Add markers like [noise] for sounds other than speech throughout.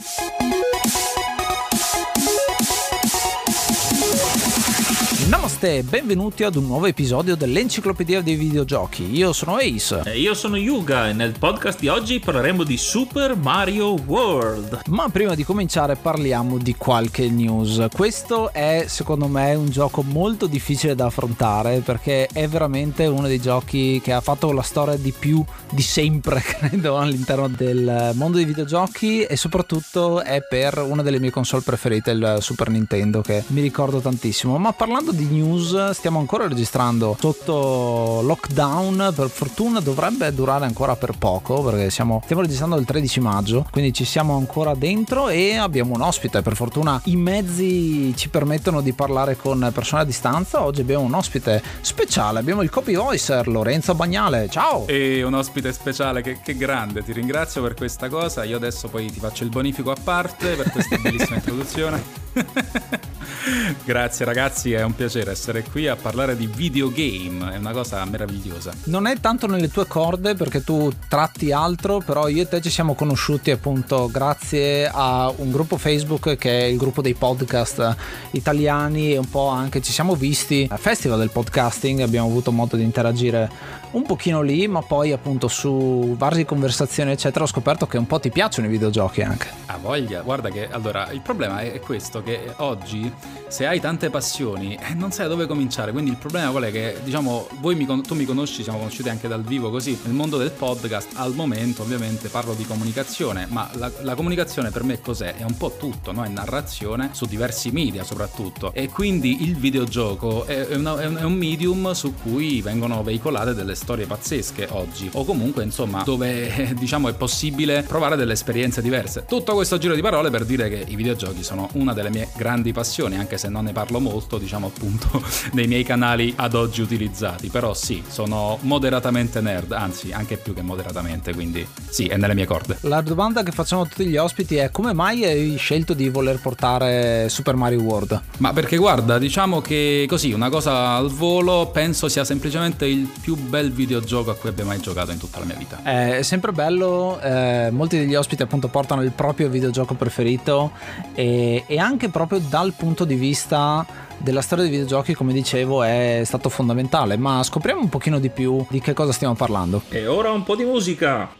you Namaste, benvenuti ad un nuovo episodio dell'Enciclopedia dei Videogiochi. Io sono Ace. E io sono Yuga e nel podcast di oggi parleremo di Super Mario World. Ma prima di cominciare parliamo di qualche news. Questo è secondo me un gioco molto difficile da affrontare perché è veramente uno dei giochi che ha fatto la storia di più di sempre, [laughs] credo, all'interno del mondo dei videogiochi e soprattutto è per una delle mie console preferite, il Super Nintendo, che mi ricordo tantissimo. Ma parlando di di news stiamo ancora registrando sotto lockdown per fortuna dovrebbe durare ancora per poco perché siamo, stiamo registrando il 13 maggio quindi ci siamo ancora dentro e abbiamo un ospite. Per fortuna i mezzi ci permettono di parlare con persone a distanza. Oggi abbiamo un ospite speciale abbiamo il copy voicer Lorenzo Bagnale. Ciao! E un ospite speciale che, che grande ti ringrazio per questa cosa. Io adesso poi ti faccio il bonifico a parte per questa bellissima [laughs] introduzione [laughs] [laughs] Grazie ragazzi, è un piacere essere qui a parlare di videogame, è una cosa meravigliosa. Non è tanto nelle tue corde perché tu tratti altro, però io e te ci siamo conosciuti appunto grazie a un gruppo Facebook che è il gruppo dei podcast italiani e un po' anche ci siamo visti al Festival del Podcasting, abbiamo avuto modo di interagire un pochino lì, ma poi appunto su varie conversazioni eccetera ho scoperto che un po' ti piacciono i videogiochi anche. Ha voglia, guarda che allora il problema è questo, che oggi se hai tante passioni eh, non sai dove cominciare, quindi il problema qual è che diciamo voi mi, tu mi conosci, siamo conosciuti anche dal vivo così, nel mondo del podcast al momento ovviamente parlo di comunicazione, ma la, la comunicazione per me cos'è? È un po' tutto, no? è narrazione su diversi media soprattutto e quindi il videogioco è, è, una, è un medium su cui vengono veicolate delle storie pazzesche oggi o comunque insomma dove diciamo è possibile provare delle esperienze diverse. Tutto questo giro di parole per dire che i videogiochi sono una delle mie grandi passioni anche se non ne parlo molto diciamo appunto [laughs] nei miei canali ad oggi utilizzati però sì sono moderatamente nerd anzi anche più che moderatamente quindi sì è nelle mie corde. La domanda che facciamo a tutti gli ospiti è come mai hai scelto di voler portare Super Mario World? Ma perché guarda diciamo che così una cosa al volo penso sia semplicemente il più bel videogioco a cui abbia mai giocato in tutta la mia vita. È sempre bello, eh, molti degli ospiti appunto portano il proprio videogioco preferito e, e anche proprio dal punto di vista della storia dei videogiochi, come dicevo, è stato fondamentale. Ma scopriamo un pochino di più di che cosa stiamo parlando. E ora un po' di musica.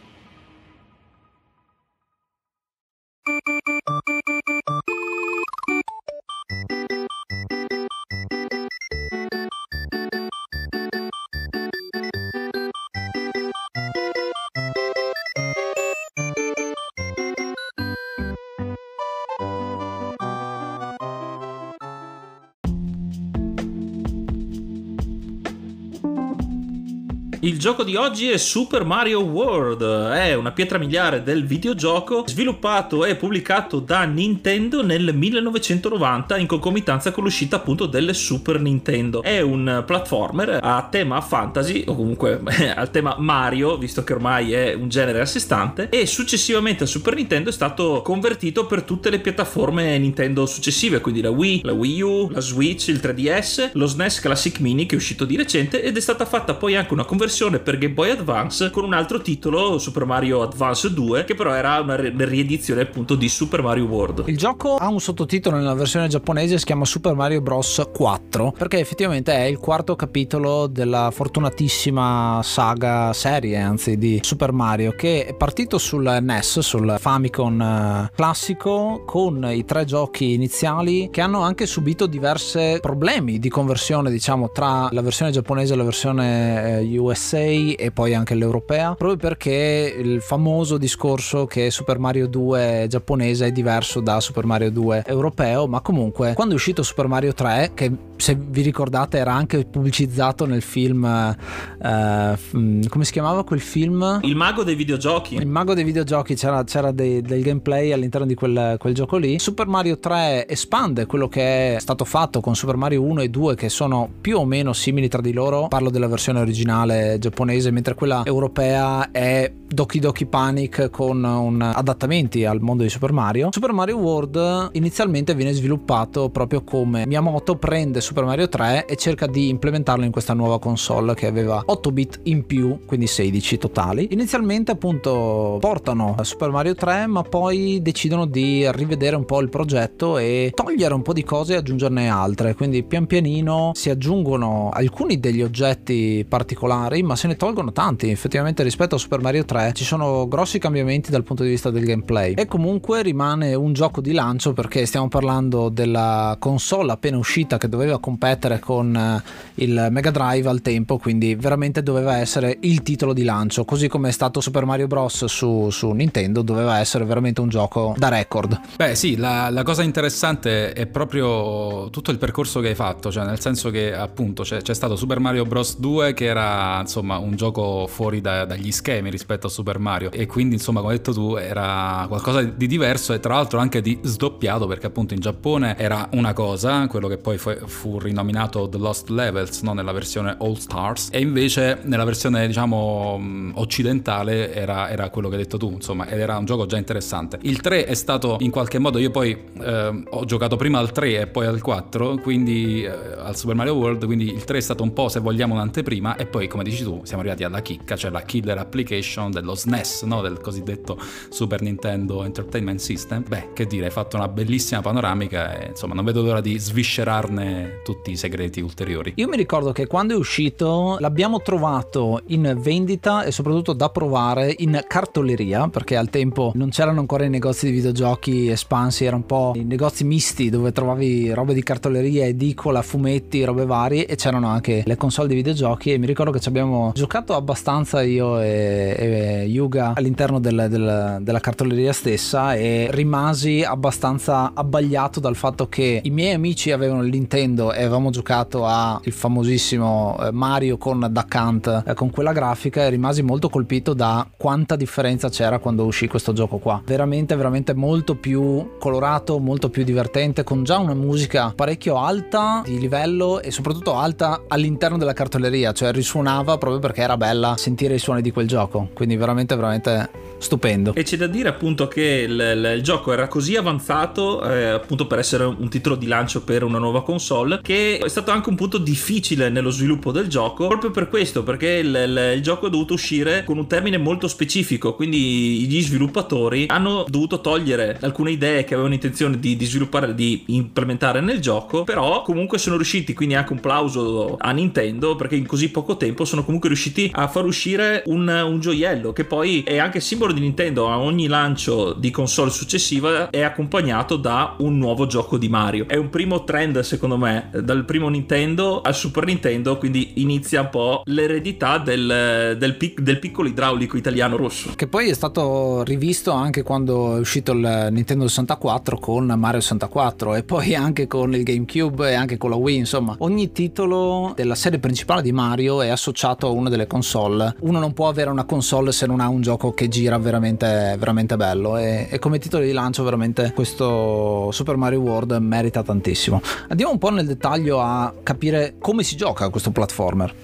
Gioco di oggi è Super Mario World, è una pietra miliare del videogioco sviluppato e pubblicato da Nintendo nel 1990 in concomitanza con l'uscita appunto del Super Nintendo. È un platformer a tema fantasy o comunque [laughs] al tema Mario, visto che ormai è un genere a sé stante e successivamente al Super Nintendo è stato convertito per tutte le piattaforme Nintendo successive, quindi la Wii, la Wii U, la Switch, il 3DS, lo SNES Classic Mini che è uscito di recente ed è stata fatta poi anche una conversione versione per Game Boy Advance con un altro titolo, Super Mario Advance 2, che però era una riedizione appunto di Super Mario World. Il gioco ha un sottotitolo nella versione giapponese, si chiama Super Mario Bros 4, perché effettivamente è il quarto capitolo della fortunatissima saga serie, anzi di Super Mario, che è partito sul NES, sul Famicom eh, classico, con i tre giochi iniziali che hanno anche subito diversi problemi di conversione, diciamo, tra la versione giapponese e la versione US eh, USA e poi anche l'europea, proprio perché il famoso discorso che Super Mario 2 giapponese è diverso da Super Mario 2 europeo, ma comunque quando è uscito Super Mario 3, che se vi ricordate era anche pubblicizzato nel film, uh, come si chiamava quel film? Il mago dei videogiochi. Il mago dei videogiochi, c'era, c'era dei, del gameplay all'interno di quel, quel gioco lì. Super Mario 3 espande quello che è stato fatto con Super Mario 1 e 2 che sono più o meno simili tra di loro, parlo della versione originale è giapponese, mentre quella europea è Doki Doki Panic con adattamenti al mondo di Super Mario. Super Mario World inizialmente viene sviluppato proprio come Miyamoto prende Super Mario 3 e cerca di implementarlo in questa nuova console che aveva 8 bit in più, quindi 16 totali. Inizialmente appunto portano Super Mario 3 ma poi decidono di rivedere un po' il progetto e togliere un po' di cose e aggiungerne altre, quindi pian pianino si aggiungono alcuni degli oggetti particolari ma se ne tolgono tanti, effettivamente rispetto a Super Mario 3 3 ci sono grossi cambiamenti dal punto di vista del gameplay. E comunque rimane un gioco di lancio perché stiamo parlando della console appena uscita che doveva competere con eh, il Mega Drive al tempo quindi veramente doveva essere il titolo di lancio. Così come è stato Super Mario Bros. su, su Nintendo doveva essere veramente un gioco da record. Beh sì la, la, cosa interessante è proprio tutto il percorso che hai fatto cioè nel senso che appunto c'è, c'è stato Super Mario Bros. 2 che era insomma un gioco fuori da, dagli schemi rispetto a Super Mario e quindi insomma come hai detto tu era qualcosa di diverso e tra l'altro anche di sdoppiato perché appunto in Giappone era una cosa, quello che poi fu, fu rinominato The Lost Levels no? nella versione All Stars e invece nella versione diciamo occidentale era, era, quello che hai detto tu insomma ed era un gioco già interessante. Il 3 è stato in qualche modo, io poi eh, ho giocato prima al 3 e poi al 4 quindi eh, al Super Mario World quindi il 3 è stato un po' se vogliamo un'anteprima e poi come dici tu siamo arrivati alla chicca cioè la killer application dello SNES, no? del cosiddetto Super Nintendo Entertainment System. Beh, che dire, hai fatto una bellissima panoramica e insomma non vedo l'ora di sviscerarne tutti i segreti ulteriori. Io mi ricordo che quando è uscito l'abbiamo trovato in vendita e soprattutto da provare in cartoleria, perché al tempo non c'erano ancora i negozi di videogiochi espansi, erano un po' i negozi misti dove trovavi robe di cartoleria, edicola, fumetti, robe varie e c'erano anche le console di videogiochi e mi ricordo che ci abbiamo giocato abbastanza io e, e Yuga all'interno del, del, della cartoleria stessa e rimasi abbastanza abbagliato dal fatto che i miei amici avevano il Nintendo e avevamo giocato al famosissimo eh, Mario con Duck Hunt eh, con quella grafica e rimasi molto colpito da quanta differenza c'era quando uscì questo gioco qua. Veramente veramente molto più colorato molto più divertente con già una musica parecchio alta di livello e soprattutto alta all'interno della cartoleria cioè risuonava proprio perché era bella sentire i suoni di quel gioco. Quindi veramente veramente, veramente stupendo. E c'è da dire appunto che il, il, il gioco era così avanzato, eh, appunto per essere un titolo di lancio per una nuova console, che è stato anche un punto difficile nello sviluppo del gioco, proprio per questo, perché il, il gioco è dovuto uscire con un termine molto specifico, quindi gli sviluppatori hanno dovuto togliere alcune idee che avevano intenzione di, di sviluppare, di implementare nel gioco, però comunque sono riusciti, quindi anche un plauso a Nintendo, perché in così poco tempo sono comunque riusciti a far uscire un, un gioiello che poi è anche simbolo di Nintendo a ogni lancio di console successiva è accompagnato da un nuovo gioco di Mario. È un primo trend secondo me, dal primo Nintendo al Super Nintendo, quindi inizia un po' l'eredità del, del, pic, del piccolo idraulico italiano rosso. Che poi è stato rivisto anche quando è uscito il Nintendo 64 con Mario 64 e poi anche con il GameCube e anche con la Wii, insomma, ogni titolo della serie principale di Mario è associato una delle console. Uno non può avere una console se non ha un gioco che gira veramente, veramente bello e, e, come titolo di lancio veramente questo Super Mario World merita tantissimo. Andiamo un po' nel dettaglio a capire come si gioca questo platformer.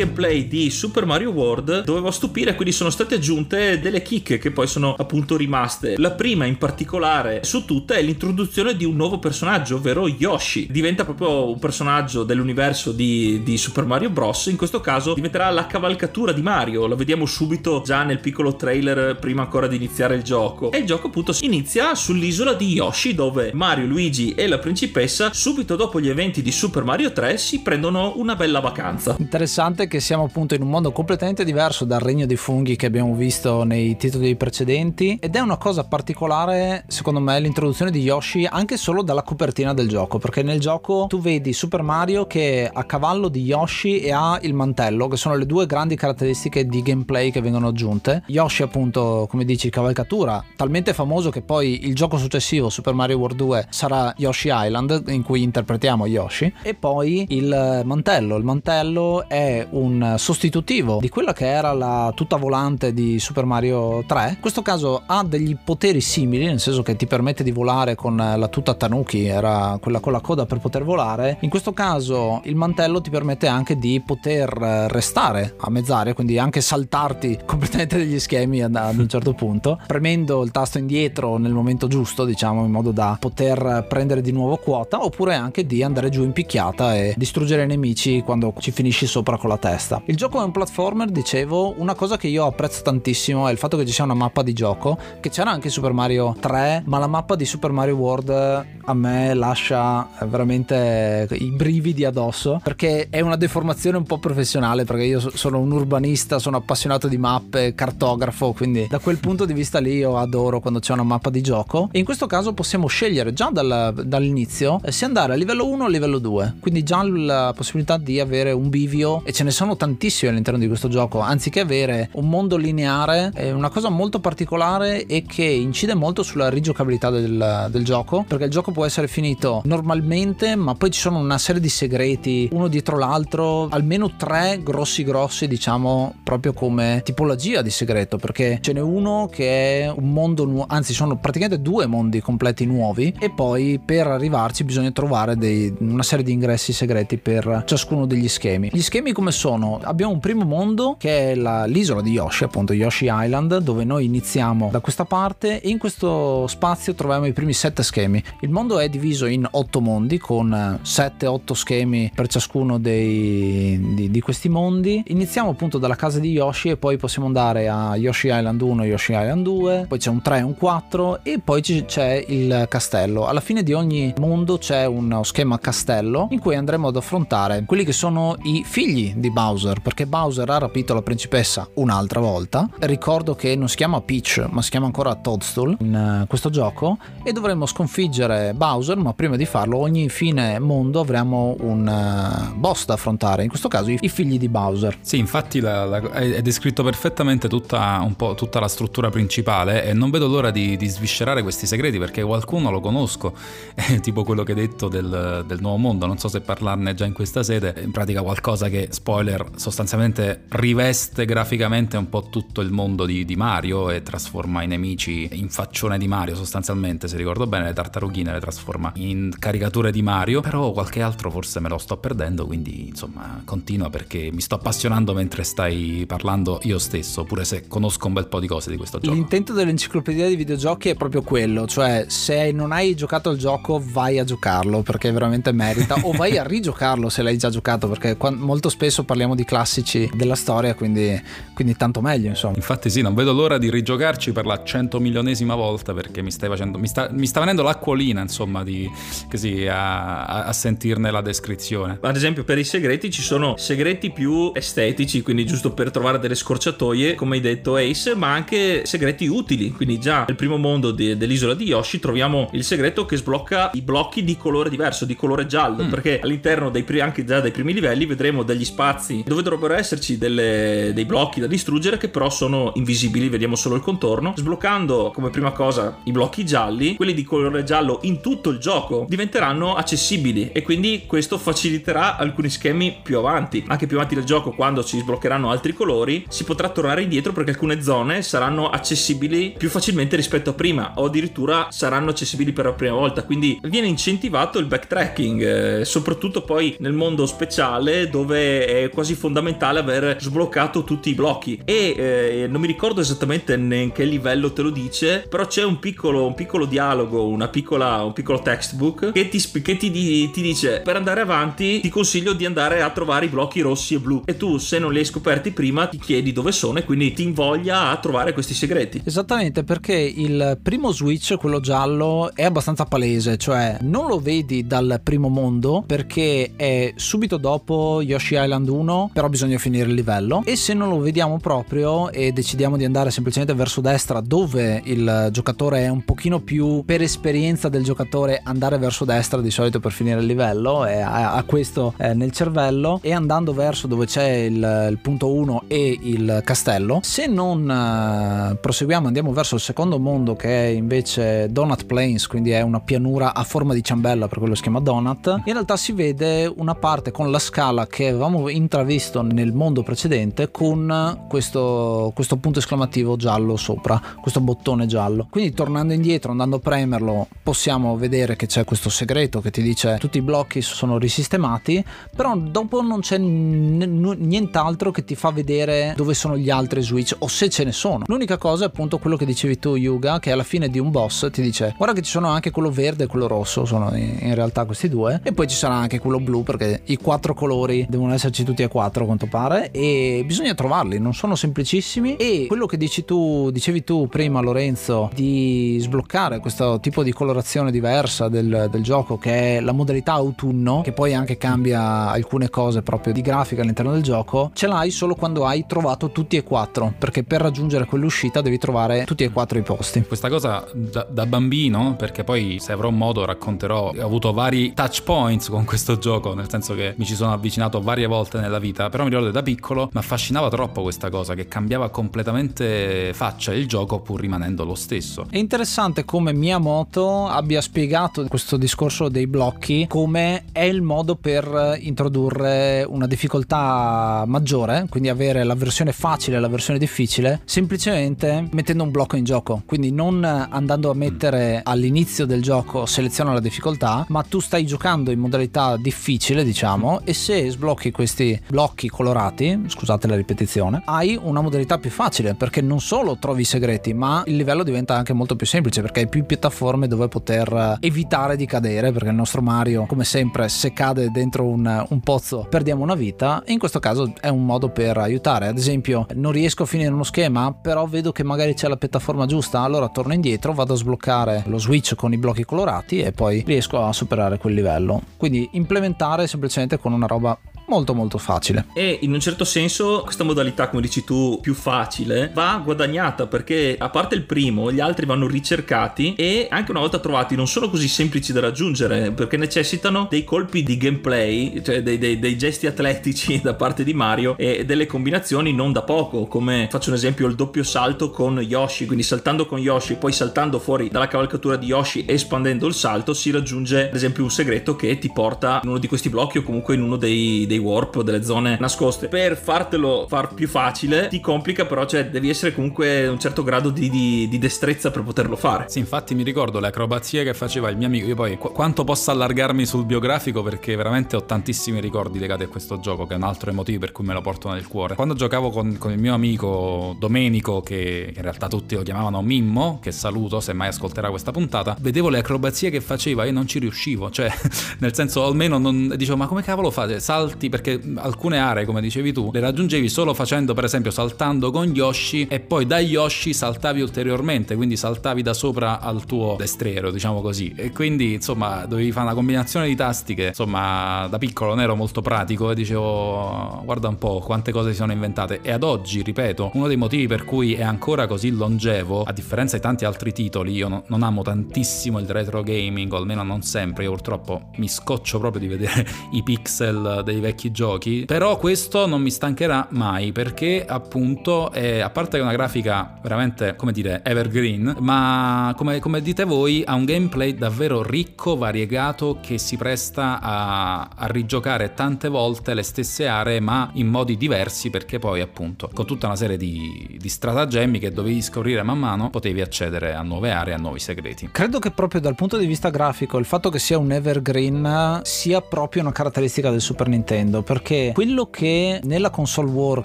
Gameplay di Super Mario World doveva stupire, quindi sono state aggiunte delle chicche che poi sono appunto rimaste. La prima in particolare su tutte è l'introduzione di un nuovo personaggio, ovvero Yoshi. Diventa proprio un personaggio dell'universo di, di Super Mario Bros. In questo caso diventerà la cavalcatura di Mario, lo vediamo subito già nel piccolo trailer prima ancora di iniziare il gioco. E il gioco appunto inizia sull'isola di Yoshi dove Mario, Luigi e la principessa subito dopo gli eventi di Super Mario 3 si prendono una bella vacanza. Interessante che siamo appunto in un mondo completamente diverso dal regno dei funghi che abbiamo visto nei titoli precedenti. Ed è una cosa particolare secondo me l'introduzione di Yoshi anche solo dalla copertina del gioco perché nel gioco tu vedi Super Mario che a cavallo di Yoshi e ha il mantello che sono le due grandi caratteristiche di gameplay che vengono aggiunte. Yoshi appunto come dici cavalcatura talmente famoso che poi il gioco successivo Super Mario World 2 sarà Yoshi Island in cui interpretiamo Yoshi. E poi il mantello. Il mantello è un sostitutivo di quella che era la tuta volante di Super Mario 3 in questo caso ha degli poteri simili nel senso che ti permette di volare con la tuta Tanuki era quella con la coda per poter volare. In questo caso il mantello ti permette anche di poter restare a mezz'aria quindi anche saltarti [laughs] completamente degli schemi ad un certo punto premendo il tasto indietro nel momento giusto diciamo in modo da poter prendere di nuovo quota oppure anche di andare giù in picchiata e distruggere i nemici quando ci finisci sopra con la testa il gioco è un platformer dicevo una cosa che io apprezzo tantissimo è il fatto che ci sia una mappa di gioco che c'era anche in Super Mario 3 ma la mappa di Super Mario World a me lascia veramente i brividi addosso perché è una deformazione un po' professionale perché io sono un urbanista sono appassionato di mappe cartografo quindi da quel punto di vista lì io adoro quando c'è una mappa di gioco. E in questo caso possiamo scegliere già dal, dall'inizio se andare a livello 1 o a livello 2 quindi già la possibilità di avere un bivio e ce ne sono tantissimi all'interno di questo gioco anziché avere un mondo lineare è una cosa molto particolare e che incide molto sulla rigiocabilità del, del gioco perché il gioco può essere finito normalmente ma poi ci sono una serie di segreti uno dietro l'altro almeno tre grossi grossi diciamo proprio come tipologia di segreto perché ce n'è uno che è un mondo nuovo anzi sono praticamente due mondi completi nuovi e poi per arrivarci bisogna trovare dei, una serie di ingressi segreti per ciascuno degli schemi. Gli schemi come sono abbiamo un primo mondo che è la, l'isola di Yoshi appunto Yoshi Island dove noi iniziamo da questa parte e in questo spazio troviamo i primi sette schemi. Il mondo è diviso in otto mondi con 7-8 schemi per ciascuno dei, di, di questi mondi. Iniziamo appunto dalla casa di Yoshi e poi possiamo andare a Yoshi Island 1 Yoshi Island 2 poi c'è un 3 un 4 e poi c'è il castello. Alla fine di ogni mondo c'è uno schema castello in cui andremo ad affrontare quelli che sono i figli di Bowser perché Bowser ha rapito la principessa un'altra volta. Ricordo che non si chiama Peach ma si chiama ancora Toadstool in questo gioco e dovremo sconfiggere Bowser ma prima di farlo ogni fine mondo avremo un boss da affrontare in questo caso i figli di Bowser. Sì infatti la, la, è descritto perfettamente tutta, tutta la struttura principale e non vedo l'ora di, di sviscerare questi segreti perché qualcuno lo conosco [laughs] tipo quello che hai detto del, del nuovo mondo non so se parlarne già in questa sede in pratica qualcosa che spoiler sostanzialmente riveste graficamente un po' tutto il mondo di, di, Mario e trasforma i nemici in faccione di Mario sostanzialmente, se ricordo bene le tartarughine le trasforma in caricature di Mario, però qualche altro forse me lo sto perdendo, quindi insomma continua perché mi sto appassionando mentre stai parlando io stesso, pure se conosco un bel po' di cose di questo gioco. L'intento dell'enciclopedia di videogiochi è proprio quello, cioè se non hai giocato il gioco vai a giocarlo perché veramente merita o vai a [laughs] rigiocarlo se l'hai già giocato perché molto spesso parliamo di classici della storia, quindi, quindi tanto meglio insomma. Infatti sì, non vedo l'ora di rigiocarci per la cento milionesima volta perché mi stai facendo, mi sta, mi sta venendo l'acquolina insomma di, così, a, a, sentirne la descrizione. Ad esempio per i segreti ci sono segreti più estetici, quindi giusto per trovare delle scorciatoie, come hai detto Ace, ma anche segreti utili, quindi già nel primo mondo di, dell'isola di Yoshi troviamo il segreto che sblocca i blocchi di colore diverso, di colore giallo, mm. perché all'interno dei, anche già dai primi livelli vedremo degli spazi dove dovrebbero esserci delle, dei blocchi da distruggere che però sono invisibili, vediamo solo il contorno. Sbloccando come prima cosa i blocchi gialli, quelli di colore giallo in tutto il gioco diventeranno accessibili e quindi questo faciliterà alcuni schemi più avanti. Anche più avanti del gioco, quando ci sbloccheranno altri colori, si potrà tornare indietro perché alcune zone saranno accessibili più facilmente rispetto a prima o addirittura saranno accessibili per la prima volta. Quindi viene incentivato il backtracking, eh, soprattutto poi nel mondo speciale dove è quasi fondamentale aver sbloccato tutti i blocchi. E eh, non mi ricordo esattamente in che livello te lo dice però c'è un piccolo, un piccolo dialogo una piccola, un piccolo textbook che, ti, che ti, ti, dice per andare avanti ti consiglio di andare a trovare i blocchi rossi e blu. E tu se non li hai scoperti prima ti chiedi dove sono e quindi ti invoglia a trovare questi segreti. Esattamente perché il primo switch quello giallo è abbastanza palese cioè non lo vedi dal primo mondo perché è subito dopo Yoshi Island uno, però bisogna finire il livello. E se non lo vediamo proprio e decidiamo di andare semplicemente verso destra, dove il giocatore è un pochino più per esperienza del giocatore andare verso destra di solito per finire il livello, e ha, questo eh, nel cervello, e andando verso dove c'è il, il punto 1 e il castello, se non eh, proseguiamo, andiamo verso il secondo mondo che è invece Donut Plains, quindi è una pianura a forma di ciambella, per quello si chiama Donut. In realtà si vede una parte con la scala che avevamo intravisto nel mondo precedente con questo, questo punto esclamativo giallo sopra, questo bottone giallo. Quindi tornando indietro, andando a premerlo, possiamo vedere che c'è questo segreto che ti dice tutti i blocchi sono risistemati, però dopo non c'è n- nient'altro che ti fa vedere dove sono gli altri switch o se ce ne sono. L'unica cosa è appunto quello che dicevi tu Yuga, che alla fine di un boss ti dice guarda che ci sono anche quello verde e quello rosso, sono in realtà questi due, e poi ci sarà anche quello blu perché i quattro colori devono esserci tutti e quattro a quanto pare e bisogna trovarli, non sono semplicissimi e quello che dici tu, dicevi tu prima Lorenzo di sbloccare questo tipo di colorazione diversa del, del gioco che è la modalità autunno che poi anche cambia alcune cose proprio di grafica all'interno del gioco, ce l'hai solo quando hai trovato tutti e quattro perché per raggiungere quell'uscita devi trovare tutti e quattro i posti. Questa cosa da, da bambino, perché poi se avrò modo racconterò, ho avuto vari touch points con questo gioco, nel senso che mi ci sono avvicinato varie volte nella vita, però mi ricordo da piccolo mi affascinava troppo questa cosa che cambiava completamente faccia il gioco pur rimanendo lo stesso. È interessante come Miyamoto abbia spiegato questo discorso dei blocchi come è il modo per introdurre una difficoltà maggiore, quindi avere la versione facile e la versione difficile, semplicemente mettendo un blocco in gioco, quindi non andando a mettere all'inizio del gioco seleziona la difficoltà, ma tu stai giocando in modalità difficile, diciamo, e se sblocchi questi blocchi colorati, scusate la ripetizione, hai una modalità più facile perché non solo trovi i segreti, ma il livello diventa anche molto più semplice perché hai più piattaforme dove poter evitare di cadere, perché il nostro Mario, come sempre, se cade dentro un, un pozzo perdiamo una vita, in questo caso è un modo per aiutare. Ad esempio, non riesco a finire uno schema, però vedo che magari c'è la piattaforma giusta, allora torno indietro, vado a sbloccare lo switch con i blocchi colorati e poi riesco a superare quel livello. Quindi implementare semplicemente con una roba molto molto facile. E in un certo senso questa modalità, come dici tu, più facile, va guadagnata perché a parte il primo, gli altri vanno ricercati e anche una volta trovati non sono così semplici da raggiungere perché necessitano dei colpi di gameplay, cioè dei, dei, dei gesti atletici [laughs] da parte di Mario e delle combinazioni non da poco, come faccio un esempio il doppio salto con Yoshi, quindi saltando con Yoshi, poi saltando fuori dalla cavalcatura di Yoshi e espandendo il salto si raggiunge ad esempio un segreto che ti porta in uno di questi blocchi o comunque in uno dei, dei warp o delle zone nascoste. Per fartelo far più facile ti complica però, cioè devi essere comunque un certo grado di, di, di destrezza per poterlo fare. Sì, infatti mi ricordo le acrobazie che faceva il mio amico. Io poi qu- quanto posso allargarmi sul biografico perché veramente ho tantissimi ricordi legati a questo gioco, che è un altro motivo per cui me lo porto nel cuore. Quando giocavo con, con il mio amico Domenico, che in realtà tutti lo chiamavano Mimmo, che saluto se mai ascolterà questa puntata, vedevo le acrobazie che faceva e non ci riuscivo. Cioè, [laughs] nel senso, almeno non dicevo, ma come cavolo fate? Salti perché alcune aree, come dicevi tu, le raggiungevi solo facendo, per esempio, saltando con Yoshi e poi da Yoshi saltavi ulteriormente, quindi saltavi da sopra al tuo destriero, diciamo così. E quindi, insomma, dovevi fare una combinazione di tasti che, insomma, da piccolo non ero molto pratico e dicevo, guarda un po' quante cose si sono inventate. E ad oggi, ripeto, uno dei motivi per cui è ancora così longevo, a differenza di tanti altri titoli, io no, non amo tantissimo il retro gaming, o almeno non sempre, io purtroppo mi scoccio proprio di vedere [laughs] i pixel dei vecchi giochi, però questo non mi stancherà mai perché appunto è, a parte che è una grafica veramente, come dire, evergreen, ma come, come dite voi ha un gameplay davvero ricco, variegato, che si presta a, a rigiocare tante volte le stesse aree ma in modi diversi perché poi appunto con tutta una serie di, di stratagemmi che dovevi scoprire man mano potevi accedere a nuove aree, a nuovi segreti. Credo che proprio dal punto di vista grafico il fatto che sia un evergreen sia proprio una caratteristica del Super Nintendo perché quello che nella console war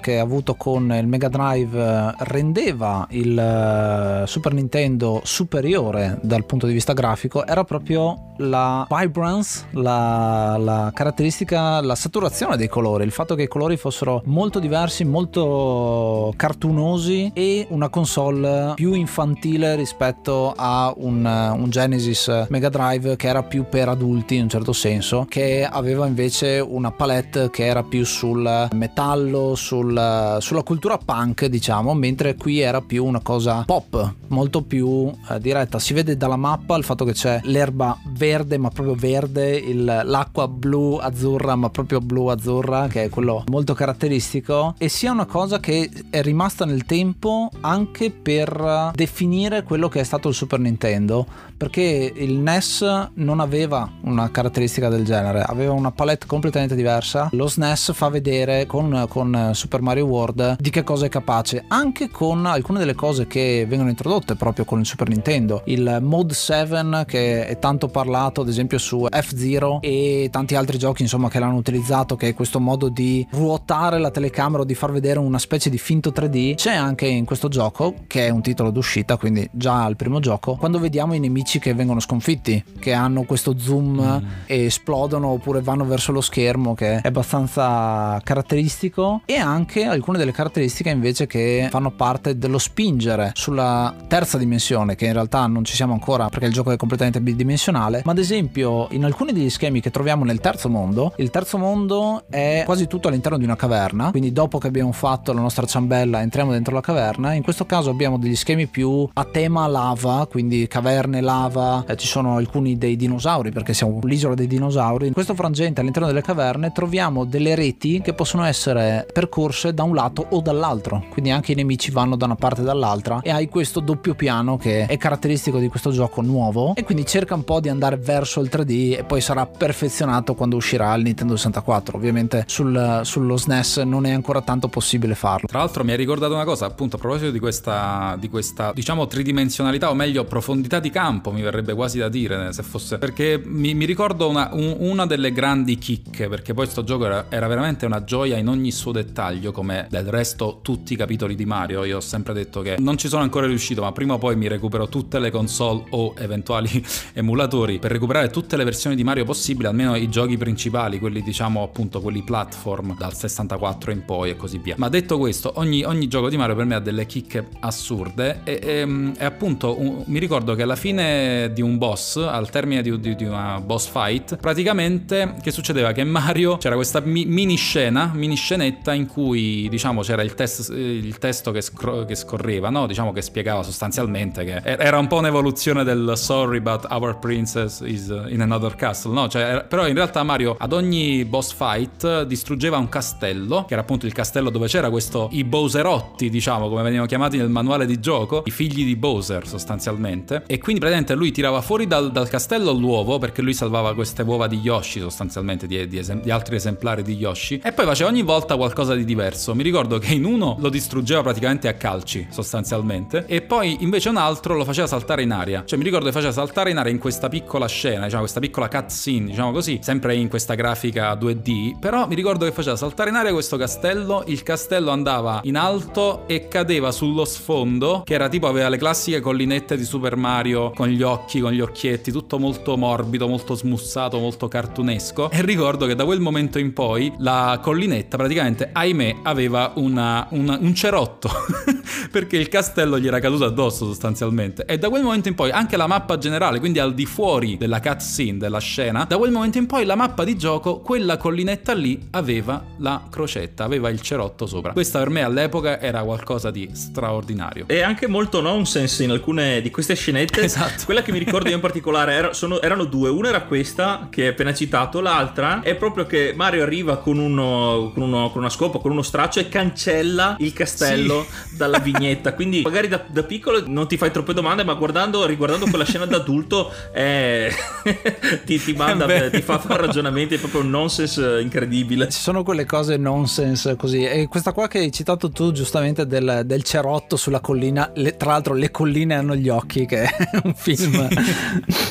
che ha avuto con il Mega Drive eh, rendeva il eh, Super Nintendo superiore dal punto di vista grafico era proprio la vibrance, la, la caratteristica, la saturazione dei colori, il fatto che i colori fossero molto diversi, molto cartunosi e una console più infantile rispetto a un, un Genesis Mega Drive che era più per adulti in un certo senso, che aveva invece una palette Bullet che era più sul metallo, sul, sulla cultura punk diciamo, mentre qui era più una cosa pop, molto più eh, diretta. Si vede dalla mappa il fatto che c'è l'erba verde ma proprio verde, il, l'acqua blu azzurra ma proprio blu azzurra che è quello molto caratteristico e sia una cosa che è rimasta nel tempo anche per definire quello che è stato il Super Nintendo perché il NES non aveva una caratteristica del genere, aveva una palette completamente diversa. Lo SNES fa vedere con, con Super Mario World di che cosa è capace, anche con alcune delle cose che vengono introdotte proprio con il Super Nintendo. Il Mode 7 che è tanto parlato ad esempio su F-Zero e tanti altri giochi insomma che l'hanno utilizzato che è questo modo di ruotare la telecamera o di far vedere una specie di finto 3D c'è anche in questo gioco che è un titolo d'uscita quindi già al primo gioco quando vediamo i nemici nemici che vengono sconfitti, che hanno questo zoom mm. e esplodono oppure vanno verso lo schermo, che è abbastanza caratteristico, e anche alcune delle caratteristiche invece che fanno parte dello spingere sulla terza dimensione, che in realtà non ci siamo ancora perché il gioco è completamente bidimensionale, ma ad esempio in alcuni degli schemi che troviamo nel terzo mondo, il terzo mondo è quasi tutto all'interno di una caverna, quindi dopo che abbiamo fatto la nostra ciambella entriamo dentro la caverna, in questo caso abbiamo degli schemi più a tema lava, quindi caverne lava lava, eh, ci sono alcuni dei dinosauri perché siamo l'isola dei dinosauri. In questo frangente all'interno delle caverne troviamo delle reti che possono essere percorse da un lato o dall'altro, quindi anche i nemici vanno da una parte e dall'altra e hai questo doppio piano che è caratteristico di questo gioco nuovo e quindi cerca un po' di andare verso il 3D e poi sarà perfezionato quando uscirà il Nintendo 64. Ovviamente sul, sullo SNES non è ancora tanto possibile farlo. Tra l'altro mi hai ricordato una cosa, appunto a proposito di questa, di questa diciamo tridimensionalità o meglio profondità di campo mi verrebbe quasi da dire se fosse perché mi, mi ricordo una, un, una, delle grandi chicche perché poi questo gioco era, era, veramente una gioia in ogni suo dettaglio come del resto tutti i capitoli di Mario. Io ho sempre detto che non ci sono ancora riuscito ma prima o poi mi recupero tutte le console o eventuali [laughs] emulatori per recuperare tutte le versioni di Mario possibili almeno i giochi principali quelli diciamo appunto quelli platform dal 64 in poi e così via. Ma detto questo ogni, ogni gioco di Mario per me ha delle chicche assurde e, e, e appunto un, mi ricordo che alla fine di un boss, al termine di, di, di, una boss fight, praticamente che succedeva? Che Mario c'era questa mi, mini scena, mini scenetta in cui diciamo c'era il, test, il testo che, scro- che scorreva, no? Diciamo che spiegava sostanzialmente che era un po' un'evoluzione del sorry but our princess is in another castle, no? Cioè, però in realtà Mario ad ogni boss fight distruggeva un castello, che era appunto il castello dove c'era questo i Bowserotti, diciamo, come venivano chiamati nel manuale di gioco, i figli di Bowser sostanzialmente. E quindi praticamente lui tirava fuori dal, dal, castello l'uovo perché lui salvava queste uova di Yoshi sostanzialmente, di, di, esem- di, altri esemplari di Yoshi, e poi faceva ogni volta qualcosa di diverso. Mi ricordo che in uno lo distruggeva praticamente a calci sostanzialmente, e poi invece un altro lo faceva saltare in aria. Cioè mi ricordo che faceva saltare in aria in questa piccola scena, diciamo questa piccola cutscene, diciamo così, sempre in questa grafica 2D, però mi ricordo che faceva saltare in aria questo castello, il castello andava in alto e cadeva sullo sfondo, che era tipo aveva le classiche collinette di Super Mario con gli occhi, con gli occhietti, tutto molto morbido, molto smussato, molto cartunesco. E ricordo che da quel momento in poi la collinetta praticamente, ahimè, aveva una, una, un cerotto, [laughs] perché il castello gli era caduto addosso sostanzialmente. E da quel momento in poi anche la mappa generale, quindi al di fuori della cutscene, della scena, da quel momento in poi la mappa di gioco, quella collinetta lì aveva la crocetta, aveva il cerotto sopra. Questa per me all'epoca era qualcosa di straordinario. E anche molto nonsense in alcune di queste scenette. Esatto. Quella che mi ricordo io in particolare era, sono, erano due. Una era questa che hai appena citato, l'altra è proprio che Mario arriva con, uno, con, uno, con una scopa, con uno straccio e cancella il castello sì. [laughs] dalla vignetta. Quindi magari da, da, piccolo non ti fai troppe domande, ma guardando, riguardando quella scena da adulto eh, [laughs] ti, ti, manda, eh ti fa fare ragionamenti, è proprio un nonsense incredibile. Ci sono quelle cose nonsense così. E questa qua che hai citato tu giustamente del, del cerotto sulla collina, le, tra l'altro le colline hanno gli occhi, che è un film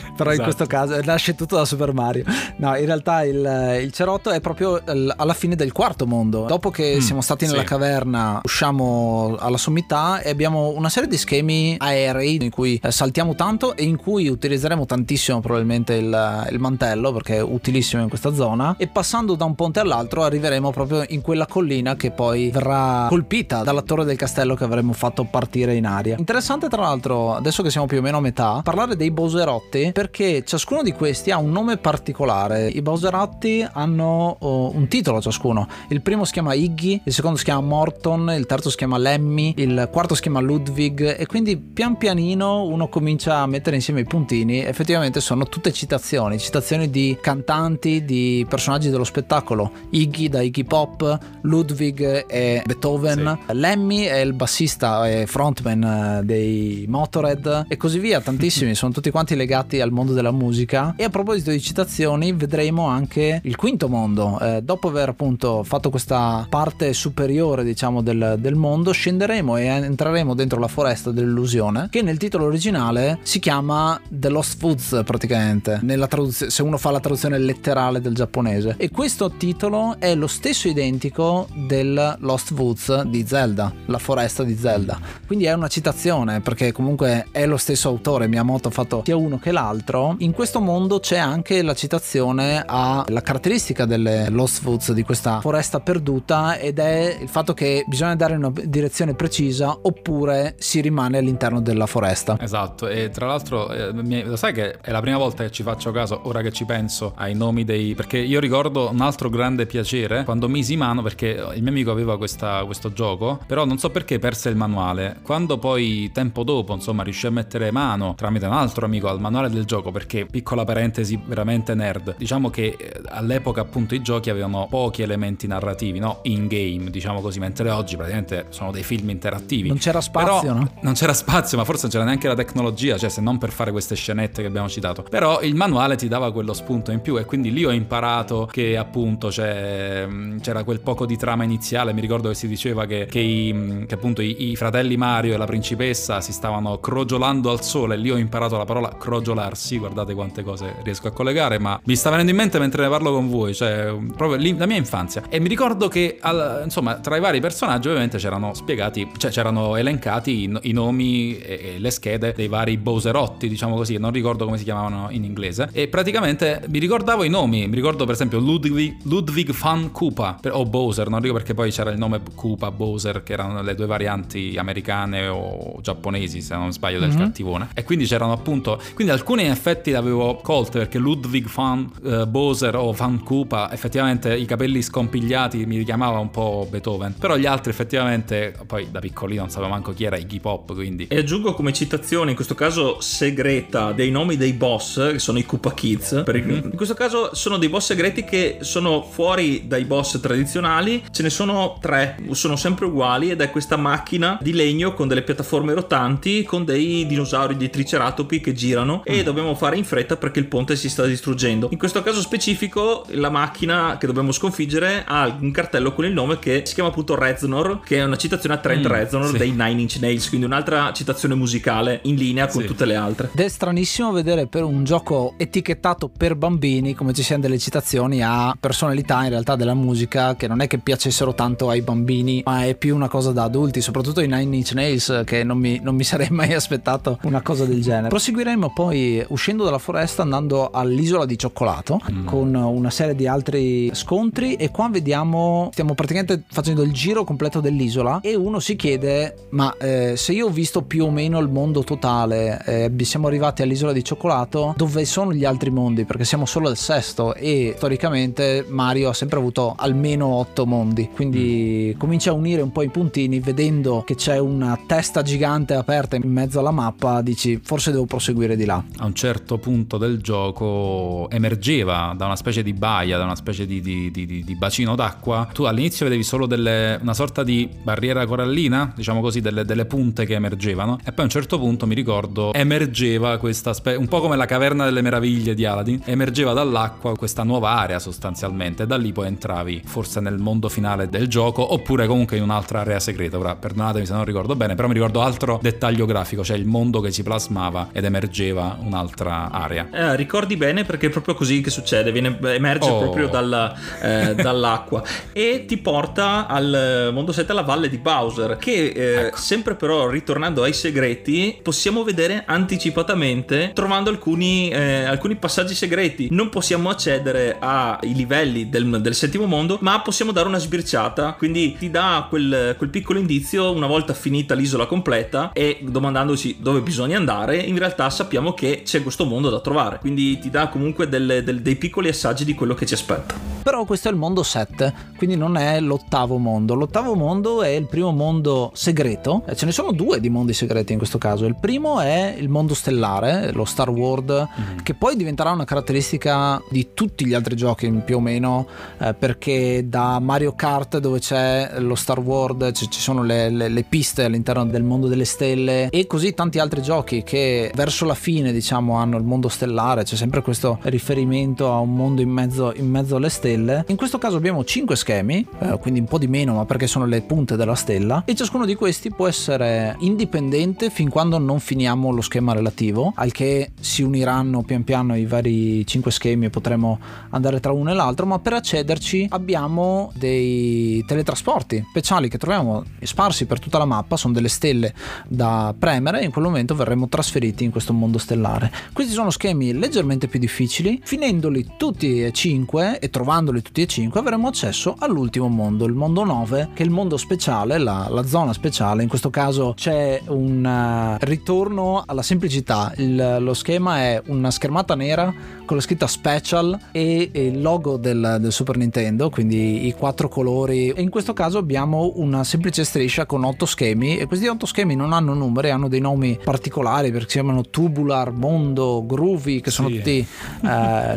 [laughs] però esatto. in questo caso nasce tutto da Super Mario. No, in realtà il, il cerotto è proprio alla fine del quarto mondo. Dopo che mm, siamo stati nella sì. caverna, usciamo alla sommità e abbiamo una serie di schemi aerei in cui eh, saltiamo tanto e in cui utilizzeremo tantissimo probabilmente il, il mantello perché è utilissimo in questa zona. E passando da un ponte all'altro arriveremo proprio in quella collina che poi verrà colpita dalla torre del castello che avremo fatto partire in aria. Interessante tra l'altro, adesso che siamo più o meno a metà, parlare dei Bowserotti perché ciascuno di questi ha un nome particolare. I Bowserotti hanno oh, un titolo ciascuno. Il primo si chiama Iggy, il secondo si chiama Morton, il terzo si chiama Lemmy, il quarto si chiama Ludwig e quindi pian pianino uno comincia a mettere insieme i puntini. Effettivamente sono tutte citazioni, citazioni di cantanti, di personaggi dello spettacolo. Iggy da Iggy Pop, Ludwig è Beethoven, sì. Lemmy è il bassista e frontman eh, dei Motorhead e così via, tantissimi, [laughs] sono tutti quanti legati al mondo della musica. E a proposito di citazioni, vedremo anche il quinto mondo. Eh, dopo aver appunto fatto questa parte superiore, diciamo, del, del mondo, scenderemo e entreremo dentro la foresta dell'illusione, che nel titolo originale si chiama The Lost Woods praticamente, traduz- se uno fa la traduzione letterale del giapponese. E questo titolo è lo stesso identico del Lost Woods di Zelda, la foresta di Zelda. Quindi è una citazione perché comunque è lo stesso autore, Miyamoto ha fatto sia uno che l'altro. In questo mondo c'è anche la citazione alla caratteristica delle Lost Woods di questa foresta perduta ed è il fatto che bisogna dare una direzione precisa oppure si rimane all'interno della foresta. Esatto, e tra l'altro eh, lo sai che è la prima volta che ci faccio caso, ora che ci penso, ai nomi dei... perché io ricordo un altro grande piacere quando misi mano, perché il mio amico aveva questa, questo gioco, però non so perché perse il manuale. Quando poi tempo dopo, insomma, riuscì a mettere mano tramite un altro amico al manuale del gioco, perché piccola parentesi veramente nerd, diciamo che eh, all'epoca appunto i giochi avevano pochi elementi narrativi, no? In game, diciamo così, mentre oggi praticamente sono dei film interattivi. Non c'era spazio, Però, no? Non c'era spazio, ma forse non c'era neanche la tecnologia, cioè se non per fare queste scenette che abbiamo citato. Però il manuale ti dava quello spunto in più e quindi lì ho imparato che appunto c'era quel poco di trama iniziale, mi ricordo che si diceva che, che, i, che appunto i, i, fratelli Mario e la principessa si stavano crogiolando al sole, lì ho imparato la parola crogiolarsi, guardate quante cose riesco a collegare, ma mi sta venendo in mente mentre ne parlo con voi, cioè proprio lì, la mia infanzia. E mi ricordo che al, insomma tra i vari personaggi ovviamente c'erano spiegati, cioè c'erano elencati i, i nomi e, e, le schede dei vari Bowserotti, diciamo così, non ricordo come si chiamavano in inglese, e praticamente mi ricordavo i nomi, mi ricordo per esempio Ludwig, Ludwig van Koopa o Bowser, non ricordo perché poi c'era il nome Koopa, Bowser, che erano le due varianti americane o giapponesi, se non sbaglio, del mm-hmm. cattivone. E quindi c'erano appunto, quindi alcuni in effetti li avevo colte perché Ludwig van uh, Bowser o van Koopa, effettivamente i capelli scompigliati mi richiamava un po' Beethoven, però gli altri effettivamente, poi da piccolino non sapevo manco chi era Iggy Pop, quindi... E aggiungo come citazione, in questo caso segreta, dei nomi dei boss, che sono i Koopa Kids, mm-hmm. in questo caso sono dei boss segreti che sono fuori dai boss tradizionali, ce ne sono tre, sono sempre uguali ed è questa macchina di legno con delle piattaforme rotanti con dei dinosauri di triceratopi che girano e mm. Dobbiamo fare in fretta perché il ponte si sta distruggendo. In questo caso specifico la macchina che dobbiamo sconfiggere ha un cartello con il nome che si chiama appunto Reznor, che è una citazione a Trent mm, Reznor sì. dei Nine Inch Nails, quindi un'altra citazione musicale in linea con sì. tutte le altre. Ed è stranissimo vedere per un gioco etichettato per bambini come ci siano delle citazioni a personalità in realtà della musica che non è che piacessero tanto ai bambini, ma è più una cosa da adulti, soprattutto i Nine Inch Nails, che non mi, non mi [laughs] sarei mai aspettato una cosa del genere. Proseguiremo poi uscendo dalla foresta andando all'isola di cioccolato mm. con una serie di altri scontri e qua vediamo, stiamo praticamente facendo il giro completo dell'isola e uno si chiede ma eh, se io ho visto più o meno il mondo totale, eh, siamo arrivati all'isola di cioccolato, dove sono gli altri mondi? Perché siamo solo al sesto e storicamente Mario ha sempre avuto almeno otto mondi, quindi mm. comincia a unire un po' i puntini vedendo che c'è una testa gigante aperta in mezzo alla mappa, dici forse devo proseguire di là. A un certo punto del gioco emergeva da una specie di baia, da una specie di, di, di, di bacino d'acqua, tu all'inizio vedevi solo delle, una sorta di barriera corallina, diciamo così, delle, delle, punte che emergevano. E poi a un certo punto mi ricordo emergeva questa specie, un po' come la caverna delle meraviglie di Aladdin, emergeva dall'acqua questa nuova area sostanzialmente. E da lì poi entravi forse nel mondo finale del gioco oppure comunque in un'altra area segreta, ora perdonatemi se non ricordo bene, però mi ricordo altro dettaglio grafico, cioè il mondo che si plasmava ed emergeva un'altra area. Eh, ricordi bene perché è proprio così che succede, viene, emerge oh. proprio dalla, eh, [laughs] dall'acqua e ti porta al mondo 7 alla valle di Bowser che eh, ecco. sempre però ritornando ai segreti possiamo vedere anticipatamente trovando alcuni, eh, alcuni passaggi segreti. Non possiamo accedere ai livelli del, del, settimo mondo ma possiamo dare una sbirciata quindi ti dà quel, quel piccolo indizio una volta finita l'isola completa e domandandoci dove bisogna andare in realtà sappiamo che c'è c'è questo mondo da trovare. Quindi ti dà comunque delle, del, dei piccoli assaggi di quello che ci aspetta. Però questo è il mondo 7, quindi non è l'ottavo mondo. L'ottavo mondo è il primo mondo segreto. Ce ne sono due di mondi segreti in questo caso. Il primo è il mondo stellare, lo Star World, mm. che poi diventerà una caratteristica di tutti gli altri giochi più o meno, eh, perché da Mario Kart dove c'è lo Star World, c- ci sono le, le, le piste all'interno del mondo delle stelle e così tanti altri giochi che verso la fine diciamo hanno il mondo stellare, c'è sempre questo riferimento a un mondo in mezzo, in mezzo alle stelle stelle. In questo caso abbiamo 5 schemi, eh, quindi un po' di meno, ma perché sono le punte della stella, e ciascuno di questi può essere indipendente fin quando non finiamo lo schema relativo, al che si uniranno pian piano i vari 5 schemi e potremo andare tra uno e l'altro, ma per accederci abbiamo dei teletrasporti speciali che troviamo sparsi per tutta la mappa, sono delle stelle da premere e in quel momento verremo trasferiti in questo mondo stellare. Questi sono schemi leggermente più difficili, finendoli tutti e 5 e trovando guardandoli tutti e cinque avremo accesso all'ultimo mondo, il mondo 9, che è il mondo speciale, la, la zona speciale. In questo caso c'è un uh, ritorno alla semplicità. Il, lo schema è una schermata nera con la scritta special e, e il logo del, del, Super Nintendo, quindi i quattro colori. E in questo caso abbiamo una semplice striscia con otto schemi e questi otto schemi non hanno numeri, hanno dei nomi particolari perché si chiamano Tubular, Mondo, Groovy, che sono sì. tutti uh,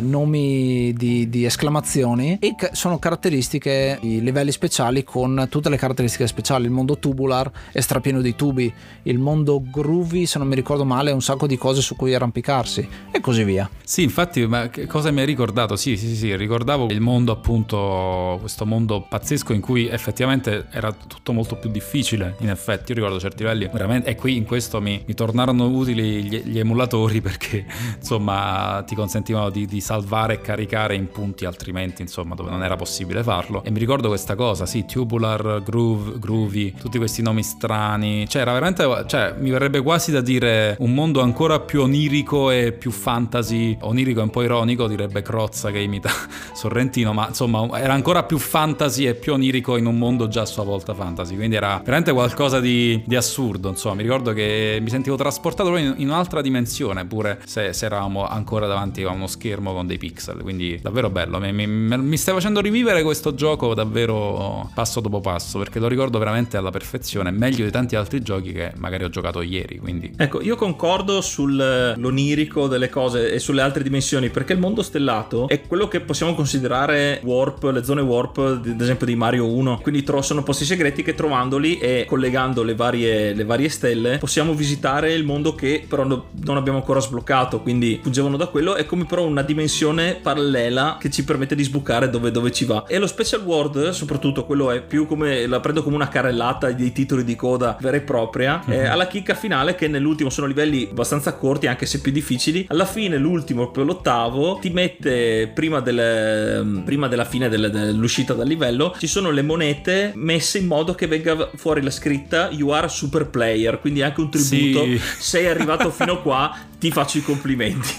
nomi di, di esclamazioni missioni e sono caratteristiche, i livelli speciali con tutte le caratteristiche speciali. Il mondo tubular è strapieno di tubi, il mondo groovy, se non mi ricordo male, ha un sacco di cose su cui arrampicarsi e così via. Sì, infatti, ma cosa mi hai ricordato? Sì, sì, sì, ricordavo il mondo appunto, questo mondo pazzesco in cui effettivamente era tutto molto più difficile, in effetti, io ricordo certi livelli veramente, e qui in questo mi, mi tornarono utili gli, gli, emulatori [laughs] perché insomma ti consentivano di, di salvare e caricare in punti altrimenti insomma, dove non era possibile farlo. E mi ricordo questa cosa, sì, tubular, groove, groovy, tutti questi nomi strani. Cioè, era veramente, cioè, mi verrebbe quasi da dire un mondo ancora più onirico e più fantasy. Onirico e un po' ironico, direbbe Crozza che imita [laughs] Sorrentino, ma insomma, era ancora più fantasy e più onirico in un mondo già a sua volta fantasy. Quindi era veramente qualcosa di, di assurdo, insomma. Mi ricordo che mi sentivo trasportato in, in un'altra dimensione, pure se, se, eravamo ancora davanti a uno schermo con dei pixel. Quindi davvero bello. Mi, mi, mi stai facendo rivivere questo gioco davvero passo dopo passo, perché lo ricordo veramente alla perfezione, meglio di tanti altri giochi che magari ho giocato ieri. Quindi. Ecco, io concordo sull'onirico delle cose e sulle altre dimensioni, perché il mondo stellato è quello che possiamo considerare warp, le zone warp, ad esempio di Mario 1. Quindi sono posti segreti che trovandoli e collegando le varie, le varie stelle possiamo visitare il mondo che però non abbiamo ancora sbloccato. Quindi fuggevano da quello. È come però una dimensione parallela che ci permette di sbucare sbucare dove, dove, ci va. E lo Special World, soprattutto quello è più come la prendo come una carrellata dei titoli di coda vera e propria. Mm-hmm. Eh, alla chicca finale, che nell'ultimo sono livelli abbastanza corti, anche se più difficili. Alla fine, l'ultimo, proprio l'ottavo, ti mette prima, del, prima della fine del, dell'uscita dal livello, ci sono le monete messe in modo che venga fuori la scritta You are super player. Quindi anche un tributo. Sì. Sei arrivato [laughs] fino qua, ti faccio i complimenti.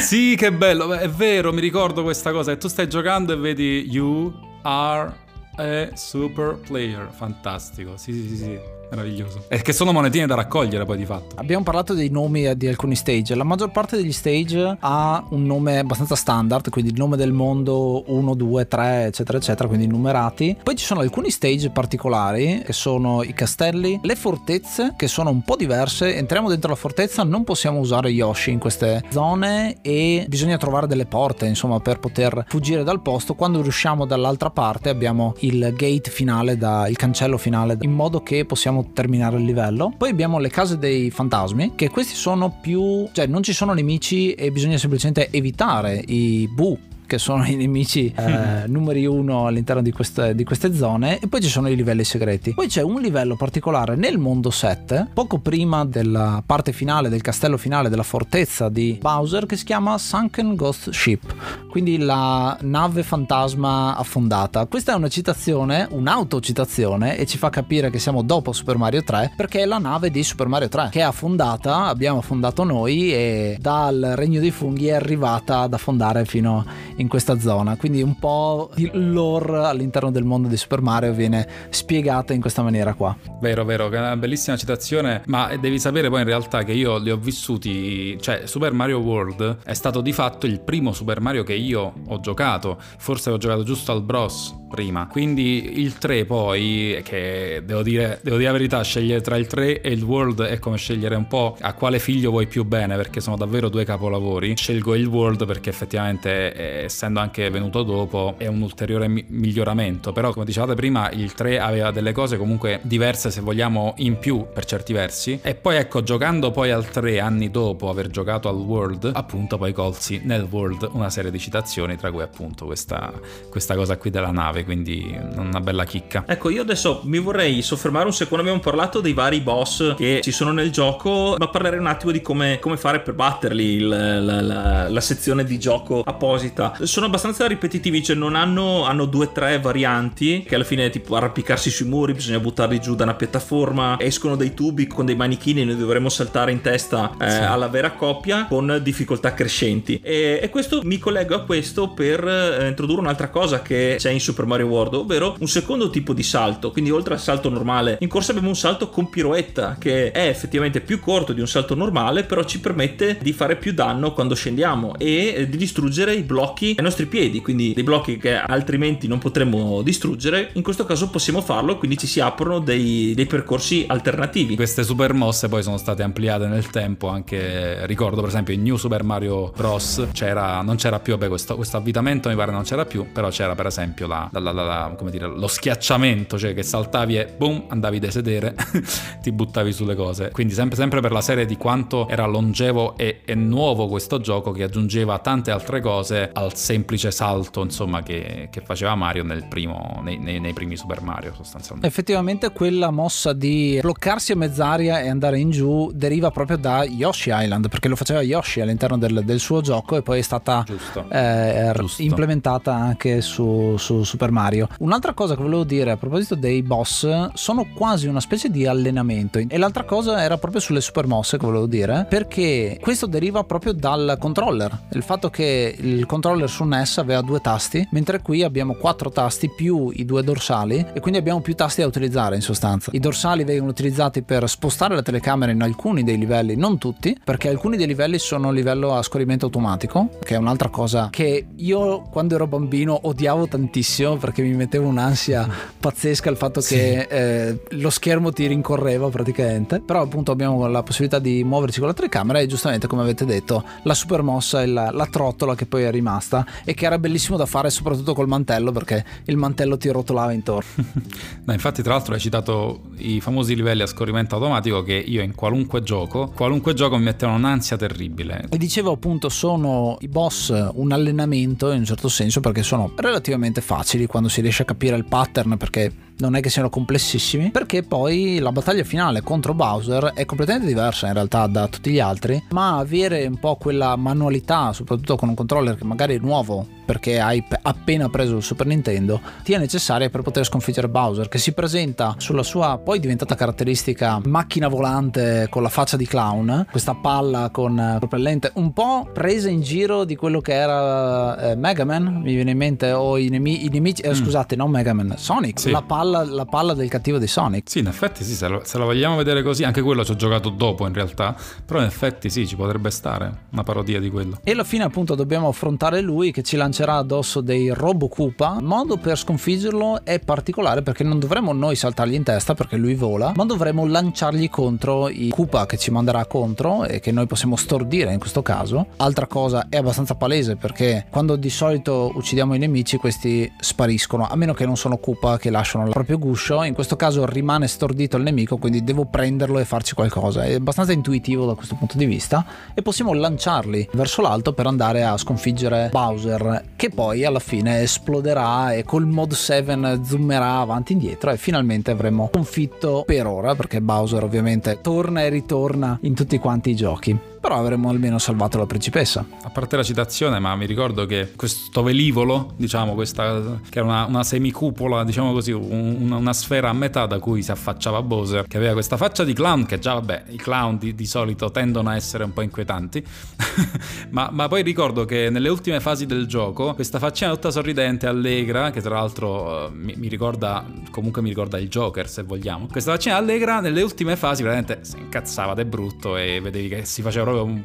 sì, che bello, è vero, mi ricordo questa cosa. E tu stai giocando e vedi You are a super player. Fantastico. Sì, sì, sì, sì. Meraviglioso. E che sono monetine da raccogliere poi di fatto. Abbiamo parlato dei nomi di alcuni stage. La maggior parte degli stage ha un nome abbastanza standard, quindi il nome del mondo 1, 2, 3, eccetera, eccetera, quindi numerati. Poi ci sono alcuni stage particolari che sono i castelli, le fortezze che sono un po' diverse. Entriamo dentro la fortezza, non possiamo usare Yoshi in queste zone e bisogna trovare delle porte, insomma, per poter fuggire dal posto. Quando riusciamo dall'altra parte abbiamo il gate finale, da, il cancello finale, in modo che possiamo possiamo terminare il livello. Poi abbiamo le case dei fantasmi, che questi sono più... cioè non ci sono nemici e bisogna semplicemente evitare i bu che sono i nemici eh, numeri uno all'interno di queste, di queste, zone e poi ci sono i livelli segreti. Poi c'è un livello particolare nel mondo 7 poco prima della parte finale del castello finale della fortezza di Bowser che si chiama Sunken Ghost Ship quindi la nave fantasma affondata. Questa è una citazione un'autocitazione e ci fa capire che siamo dopo Super Mario 3 perché è la nave di Super Mario 3 che è affondata abbiamo affondato noi e dal regno dei funghi è arrivata ad affondare fino in questa zona. Quindi un po' di lore all'interno del mondo di Super Mario viene spiegata in questa maniera qua. Vero, vero, è una bellissima citazione, ma devi sapere poi in realtà che io li ho vissuti, cioè Super Mario World è stato di fatto il primo Super Mario che io ho giocato, forse ho giocato giusto al Bros prima. Quindi il 3 poi, che devo dire, devo dire la verità, scegliere tra il 3 e il World è come scegliere un po' a quale figlio vuoi più bene, perché sono davvero due capolavori. Scelgo il World perché effettivamente, eh, essendo anche venuto dopo, è un ulteriore mi- miglioramento. Però, come dicevate prima, il 3 aveva delle cose comunque diverse, se vogliamo, in più per certi versi. E poi ecco, giocando poi al 3 anni dopo aver giocato al World, appunto poi colsi nel World una serie di citazioni, tra cui appunto questa, questa cosa qui della nave, quindi una bella chicca. Ecco, io adesso mi vorrei soffermare un secondo, abbiamo parlato dei vari boss che ci sono nel gioco, ma parlerei un attimo di come, come fare per batterli, il, la, la, la, sezione di gioco apposita. Sono abbastanza ripetitivi, cioè non hanno, hanno due o tre varianti, che alla fine tipo arrampicarsi sui muri, bisogna buttarli giù da una piattaforma, escono dei tubi con dei manichini, noi dovremo saltare in testa eh, sì. alla vera coppia con difficoltà crescenti. E, e questo mi collego a questo per eh, introdurre un'altra cosa che c'è in Super Mario World, ovvero un secondo tipo di salto. Quindi oltre al salto normale, in corsa abbiamo un salto con piroetta che è effettivamente più corto di un salto normale, però ci permette di fare più danno quando scendiamo e eh, di distruggere i blocchi ai nostri piedi, quindi dei blocchi che altrimenti non potremmo distruggere. In questo caso possiamo farlo, quindi ci si aprono dei, dei percorsi alternativi. Queste super mosse poi sono state ampliate nel tempo, anche ricordo per esempio in New Super Mario Bros. C'era, non c'era più, vabbè, questo, questo avvitamento mi pare non c'era più, però c'era per esempio la, la, la, la, come dire, lo schiacciamento, cioè che saltavi e boom, andavi da sedere, [laughs] ti buttavi sulle cose. Quindi sempre, sempre, per la serie di quanto era longevo e, e, nuovo questo gioco che aggiungeva tante altre cose al semplice salto, insomma, che, che faceva Mario nel primo, nei, nei, nei, primi Super Mario sostanzialmente. Effettivamente quella mossa di bloccarsi a mezz'aria e andare in giù deriva proprio da Yoshi Island, perché lo faceva Yoshi all'interno del, del suo gioco e poi è stata eh, implementata anche su, su Super Mario. Un'altra cosa che volevo dire a proposito dei boss sono quasi una specie di allenamento e l'altra cosa era proprio sulle super mosse che volevo dire perché questo deriva proprio dal controller. Il fatto che il controller su NES aveva due tasti mentre qui abbiamo quattro tasti più i due dorsali e quindi abbiamo più tasti da utilizzare in sostanza. I dorsali vengono utilizzati per spostare la telecamera in alcuni dei livelli, non tutti, perché alcuni dei livelli sono livello a scorrimento automatico, che è un'altra cosa che io quando ero bambino odiavo tantissimo perché mi metteva un'ansia pazzesca il fatto sì. che eh, lo schermo ti rincorreva praticamente. Però appunto abbiamo la possibilità di muoverci con la telecamera e giustamente come avete detto la super mossa è la, la trottola che poi è rimasta e che era bellissimo da fare soprattutto col mantello perché il mantello ti rotolava intorno. [laughs] no, infatti tra l'altro hai citato i famosi livelli a scorrimento automatico che io in qualunque gioco, qualunque gioco mi mettevano un'ansia terribile. E dicevo appunto sono i boss un allenamento in un certo senso perché sono relativamente facili quando si riesce a capire il pattern perché non è che siano complessissimi, perché poi la battaglia finale contro Bowser è completamente diversa in realtà da tutti gli altri, ma avere un po' quella manualità, soprattutto con un controller che magari è nuovo perché hai appena preso il Super Nintendo, ti è necessaria per poter sconfiggere Bowser, che si presenta sulla sua poi diventata caratteristica macchina volante con la faccia di clown, questa palla con propellente, un po' presa in giro di quello che era eh, Mega Man, mi viene in mente, o i, nemi- i nemici, eh, mm. scusate, non Mega Man, Sonic, sì. la palla palla, la palla del cattivo di Sonic. Sì, in effetti sì, se, lo, se la vogliamo vedere così, anche quello ci ho giocato dopo in realtà, però in effetti sì, ci potrebbe stare una parodia di quello. E alla fine appunto dobbiamo affrontare lui che ci lancerà addosso dei Robo Koopa. Il modo per sconfiggerlo è particolare perché non dovremo noi saltargli in testa perché lui vola, ma dovremo lanciargli contro i Koopa che ci manderà contro e che noi possiamo stordire in questo caso. Altra cosa è abbastanza palese perché quando di solito uccidiamo i nemici questi spariscono, a meno che non sono Koopa che lasciano la proprio guscio, in questo caso rimane stordito il nemico, quindi devo prenderlo e farci qualcosa. È abbastanza intuitivo da questo punto di vista e possiamo lanciarli verso l'alto per andare a sconfiggere Bowser, che poi alla fine esploderà e col mod 7 zoomerà avanti e indietro e finalmente avremo sconfitto per ora, perché Bowser ovviamente torna e ritorna in tutti quanti i giochi. Però avremmo almeno salvato la principessa. A parte la citazione, ma mi ricordo che questo velivolo, diciamo, questa che era una, una semicupola, diciamo così, un, una sfera a metà da cui si affacciava Bowser, che aveva questa faccia di clown, che già vabbè, i clown di, di solito tendono a essere un po' inquietanti, [laughs] ma, ma, poi ricordo che nelle ultime fasi del gioco, questa faccina tutta sorridente, allegra, che tra l'altro uh, mi, mi, ricorda, comunque mi ricorda il Joker se vogliamo, questa faccina allegra nelle ultime fasi veramente si incazzava de brutto e vedevi che si faceva proprio un,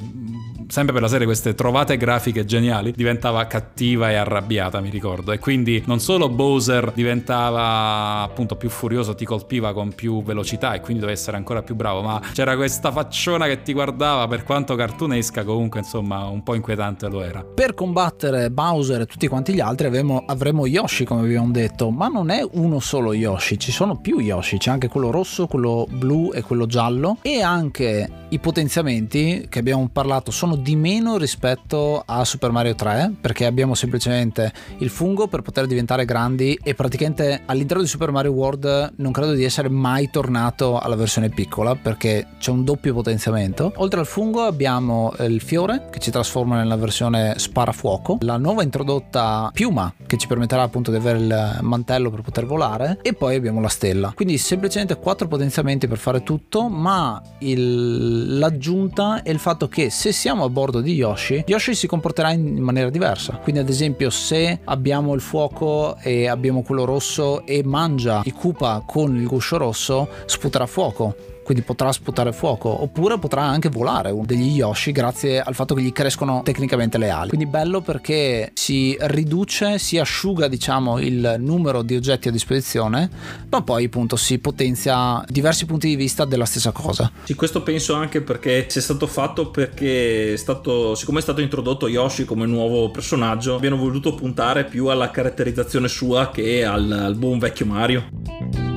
sempre per la serie queste trovate grafiche geniali, diventava cattiva e arrabbiata, mi ricordo. E quindi non solo Bowser diventava appunto più furioso, ti colpiva con più velocità e quindi doveva essere ancora più bravo, ma c'era questa facciona che ti guardava per quanto cartunesca, comunque insomma un po' inquietante lo era. Per combattere Bowser e tutti quanti gli altri avremo, avremo Yoshi, come abbiamo detto, ma non è uno solo Yoshi, ci sono più Yoshi, c'è anche quello rosso, quello blu e quello giallo e anche i potenziamenti che abbiamo parlato sono di meno rispetto a Super Mario 3 perché abbiamo semplicemente il fungo per poter diventare grandi e praticamente all'interno di Super Mario World non credo di essere mai tornato alla versione piccola perché c'è un doppio potenziamento. Oltre al fungo abbiamo il fiore che ci trasforma nella versione sparafuoco, la nuova introdotta piuma che ci permetterà appunto di avere il mantello per poter volare e poi abbiamo la stella. Quindi semplicemente quattro potenziamenti per fare tutto, ma il, l'aggiunta è il fatto che se siamo bordo di Yoshi, Yoshi si comporterà in maniera diversa. Quindi ad esempio se abbiamo il fuoco e abbiamo quello rosso e mangia i Koopa con il guscio rosso, sputerà fuoco quindi potrà sputare fuoco, oppure potrà anche volare degli Yoshi grazie al fatto che gli crescono tecnicamente le ali. Quindi bello perché si riduce, si asciuga diciamo il numero di oggetti a disposizione, ma poi appunto si potenzia diversi punti di vista della stessa cosa. Sì, questo penso anche perché sia stato fatto perché è stato, siccome è stato introdotto Yoshi come nuovo personaggio, abbiamo voluto puntare più alla caratterizzazione sua che al, al buon vecchio Mario.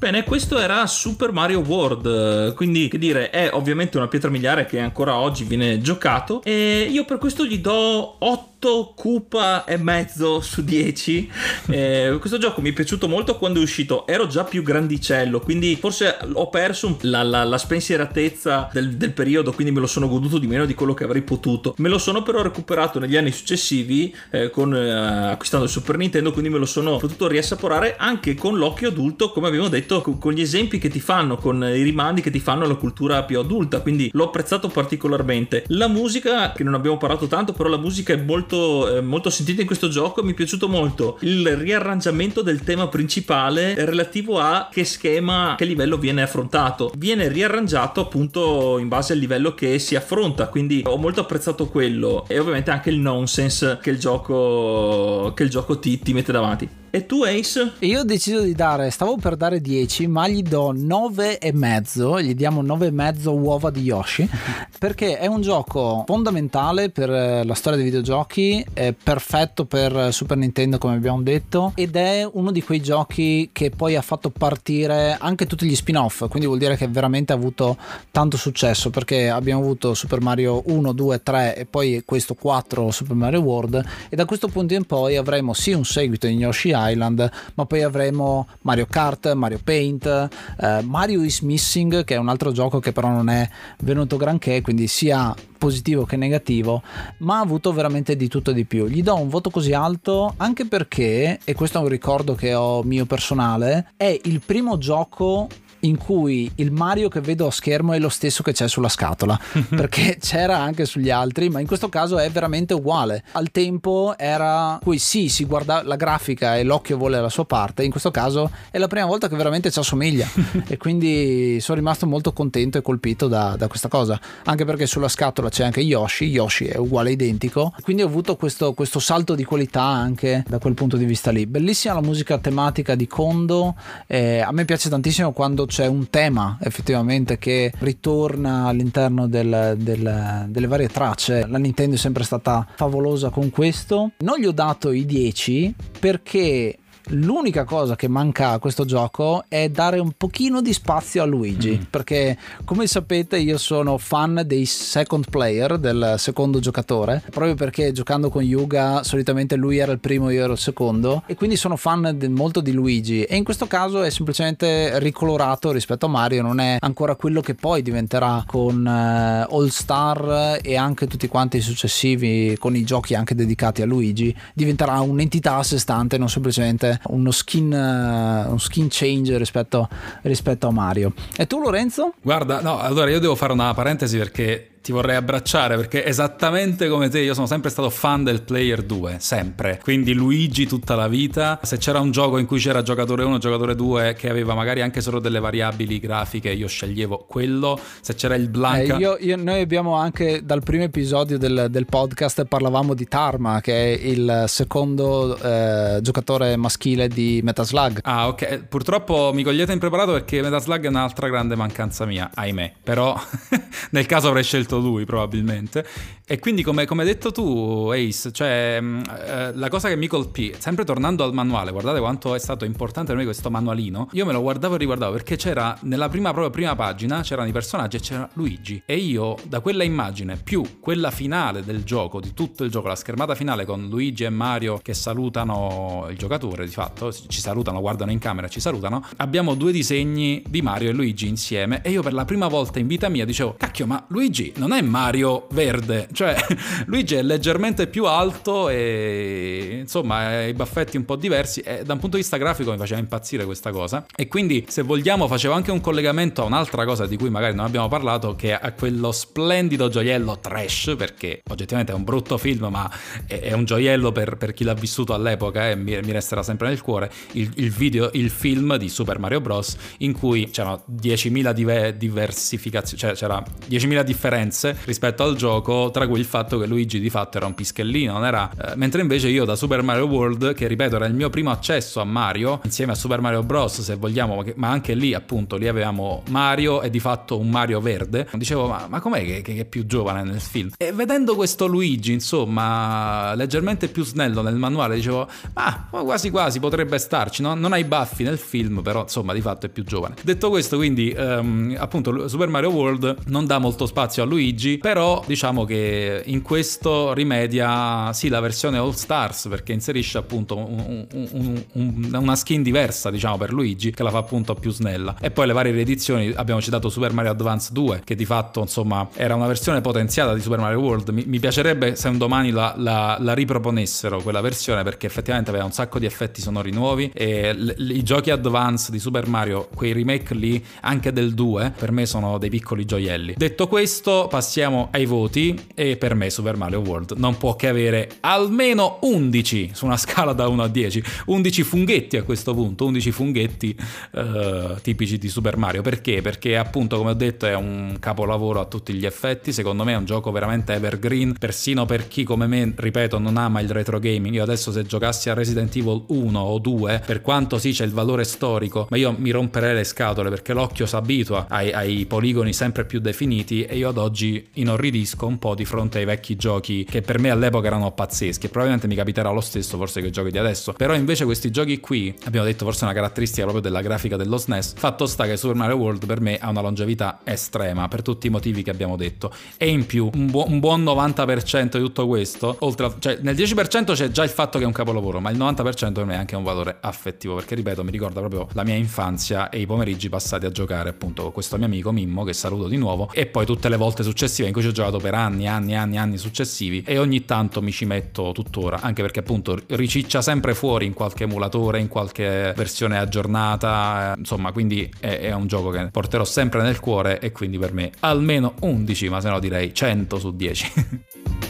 Bene, questo era Super Mario World, quindi che dire, è ovviamente una pietra miliare che ancora oggi viene giocato e io per questo gli do 8 8 Koopa e mezzo su 10. Eh, questo gioco mi è piaciuto molto quando è uscito. Ero già più grandicello, quindi forse ho perso la, la, la spensieratezza del, del, periodo, quindi me lo sono goduto di meno di quello che avrei potuto. Me lo sono però recuperato negli anni successivi eh, con, eh, acquistando il Super Nintendo, quindi me lo sono potuto riassaporare anche con l'occhio adulto, come abbiamo detto, con, con gli esempi che ti fanno, con i rimandi che ti fanno alla cultura più adulta. Quindi l'ho apprezzato particolarmente. La musica, che non abbiamo parlato tanto, però la musica è molto molto, eh, molto sentito in questo gioco. Mi è piaciuto molto il riarrangiamento del tema principale relativo a che schema, che livello viene affrontato. Viene riarrangiato appunto in base al livello che si affronta. Quindi ho molto apprezzato quello e ovviamente anche il nonsense che il gioco, che il gioco ti, ti mette davanti. E tu Ace? Io ho deciso di dare, stavo per dare 10, ma gli do 9 e mezzo, gli diamo 9 e mezzo uova di Yoshi, [laughs] perché è un gioco fondamentale per eh, la storia dei videogiochi, è perfetto per Super Nintendo come abbiamo detto, ed è uno di quei giochi che poi ha fatto partire anche tutti gli spin-off, quindi vuol dire che veramente ha avuto tanto successo, perché abbiamo avuto Super Mario 1, 2, 3 e poi questo 4 Super Mario World, e da questo punto in poi avremo sì un seguito in Yoshi Island, ma poi avremo Mario Kart, Mario Paint, eh, Mario is Missing, che è un altro gioco che però non è venuto granché, quindi sia positivo che negativo, ma ha avuto veramente di tutto e di più. Gli do un voto così alto anche perché, e questo è un ricordo che ho mio personale, è il primo gioco in cui il Mario che vedo a schermo è lo stesso che c'è sulla scatola, [laughs] perché c'era anche sugli altri, ma in questo caso è veramente uguale. Al tempo era cui sì, si guarda la grafica e l'occhio vuole la sua parte, in questo caso è la prima volta che veramente ci assomiglia [laughs] e quindi sono rimasto molto contento e colpito da, da, questa cosa, anche perché sulla scatola c'è anche Yoshi, Yoshi è uguale identico, quindi ho avuto questo, questo salto di qualità anche da quel punto di vista lì. Bellissima la musica tematica di Kondo, eh, a me piace tantissimo quando c'è un tema effettivamente che ritorna all'interno del, del, delle varie tracce. La Nintendo è sempre stata favolosa con questo. Non gli ho dato i 10 perché L'unica cosa che manca a questo gioco è dare un pochino di spazio a Luigi, mm. perché come sapete io sono fan dei second player, del secondo giocatore, proprio perché giocando con Yuga solitamente lui era il primo, io ero il secondo, e quindi sono fan de- molto di Luigi. E in questo caso è semplicemente ricolorato rispetto a Mario, non è ancora quello che poi diventerà con uh, All Star e anche tutti quanti i successivi, con i giochi anche dedicati a Luigi, diventerà un'entità a sé stante, non semplicemente uno skin, uh, uno skin change rispetto, rispetto a Mario. E tu Lorenzo? Guarda, no, allora io devo fare una parentesi perché ti vorrei abbracciare perché esattamente come te io sono sempre stato fan del Player 2, sempre. Quindi Luigi tutta la vita. Se c'era un gioco in cui c'era giocatore 1 giocatore 2 che aveva magari anche solo delle variabili grafiche, io sceglievo quello. Se c'era il Blanca... Eh, io, io, noi abbiamo anche dal primo episodio del, del, podcast parlavamo di Tarma che è il secondo eh, giocatore maschile di Metaslug. Ah ok, purtroppo mi cogliete impreparato perché Metaslug è un'altra grande mancanza mia, ahimè. Però [laughs] nel caso avrei scelto scelto lui probabilmente. E quindi come, come hai detto tu Ace, cioè mm, eh, la cosa che mi colpì, sempre tornando al manuale, guardate quanto è stato importante per me questo manualino, io me lo guardavo e riguardavo perché c'era nella prima, proprio prima pagina, c'erano i personaggi e c'era Luigi. E io da quella immagine più quella finale del gioco, di tutto il gioco, la schermata finale con Luigi e Mario che salutano il giocatore di fatto, ci salutano, guardano in camera ci salutano, abbiamo due disegni di Mario e Luigi insieme e io per la prima volta in vita mia dicevo, cacchio ma Luigi non è Mario verde, cioè [laughs] Luigi è leggermente più alto e insomma ha i baffetti un po' diversi e da un punto di vista grafico mi faceva impazzire questa cosa. E quindi se vogliamo facevo anche un collegamento a un'altra cosa di cui magari non abbiamo parlato che è a quello splendido gioiello trash perché oggettivamente è un brutto film ma è, un gioiello per, per chi l'ha vissuto all'epoca e mi, mi resterà sempre nel cuore il, il, video, il film di Super Mario Bros. in cui c'erano 10.000 dive, diversificazioni cioè c'era 10.000 differenze rispetto al gioco, tra cui il fatto che Luigi di fatto era un pischellino, non era... Eh, mentre invece io da Super Mario World, che ripeto era il mio primo accesso a Mario, insieme a Super Mario Bros, se vogliamo, ma anche lì appunto, lì avevamo Mario e di fatto un Mario verde, dicevo ma, ma com'è che, che, è più giovane nel film? E vedendo questo Luigi, insomma, leggermente più snello nel manuale, dicevo ah, quasi quasi potrebbe starci, no? non hai baffi nel film, però insomma di fatto è più giovane. Detto questo, quindi um, appunto Super Mario World non dà molto spazio a Luigi, però diciamo che in questo rimedia sì la versione All Stars perché inserisce appunto un, un, un, una skin diversa diciamo per Luigi che la fa appunto più snella. E poi le varie riedizioni abbiamo citato Super Mario Advance 2 che di fatto insomma era una versione potenziata di Super Mario World. Mi, mi piacerebbe se un domani la, la, la, riproponessero quella versione perché effettivamente aveva un sacco di effetti sonori nuovi e l, i giochi Advance di Super Mario quei remake lì anche del 2 per me sono dei piccoli gioielli. Detto questo passiamo ai voti e per me Super Mario World non può che avere almeno 11 su una scala da 1 a 10, 11 funghetti a questo punto, 11 funghetti uh, tipici di Super Mario. Perché? Perché appunto come ho detto è un capolavoro a tutti gli effetti, secondo me è un gioco veramente evergreen, persino per chi come me, ripeto, non ama il retro gaming. Io adesso se giocassi a Resident Evil 1 o 2, per quanto sì c'è il valore storico, ma io mi romperei le scatole perché l'occhio si abitua ai, ai poligoni sempre più definiti e io ad oggi inorridisco un po' di fronte ai vecchi giochi che per me all'epoca erano pazzeschi e probabilmente mi capiterà lo stesso forse che i giochi di adesso. Però invece questi giochi qui, abbiamo detto forse una caratteristica proprio della grafica dello SNES, fatto sta che Super Mario World per me ha una longevità estrema per tutti i motivi che abbiamo detto. E in più, un, bu- un buon 90% di tutto questo, oltre a, cioè nel 10% c'è già il fatto che è un capolavoro, ma il 90% per me è anche un valore affettivo, perché ripeto, mi ricorda proprio la mia infanzia e i pomeriggi passati a giocare appunto con questo mio amico Mimmo, che saluto di nuovo, e poi tutte le volte successive in cui ci ho giocato per anni, anni, anni, anni successivi e ogni tanto mi ci metto tuttora, anche perché appunto riciccia sempre fuori in qualche emulatore, in qualche versione aggiornata, insomma, quindi è, è un gioco che porterò sempre nel cuore e quindi per me almeno 11, ma se no direi 100 su 10. [laughs]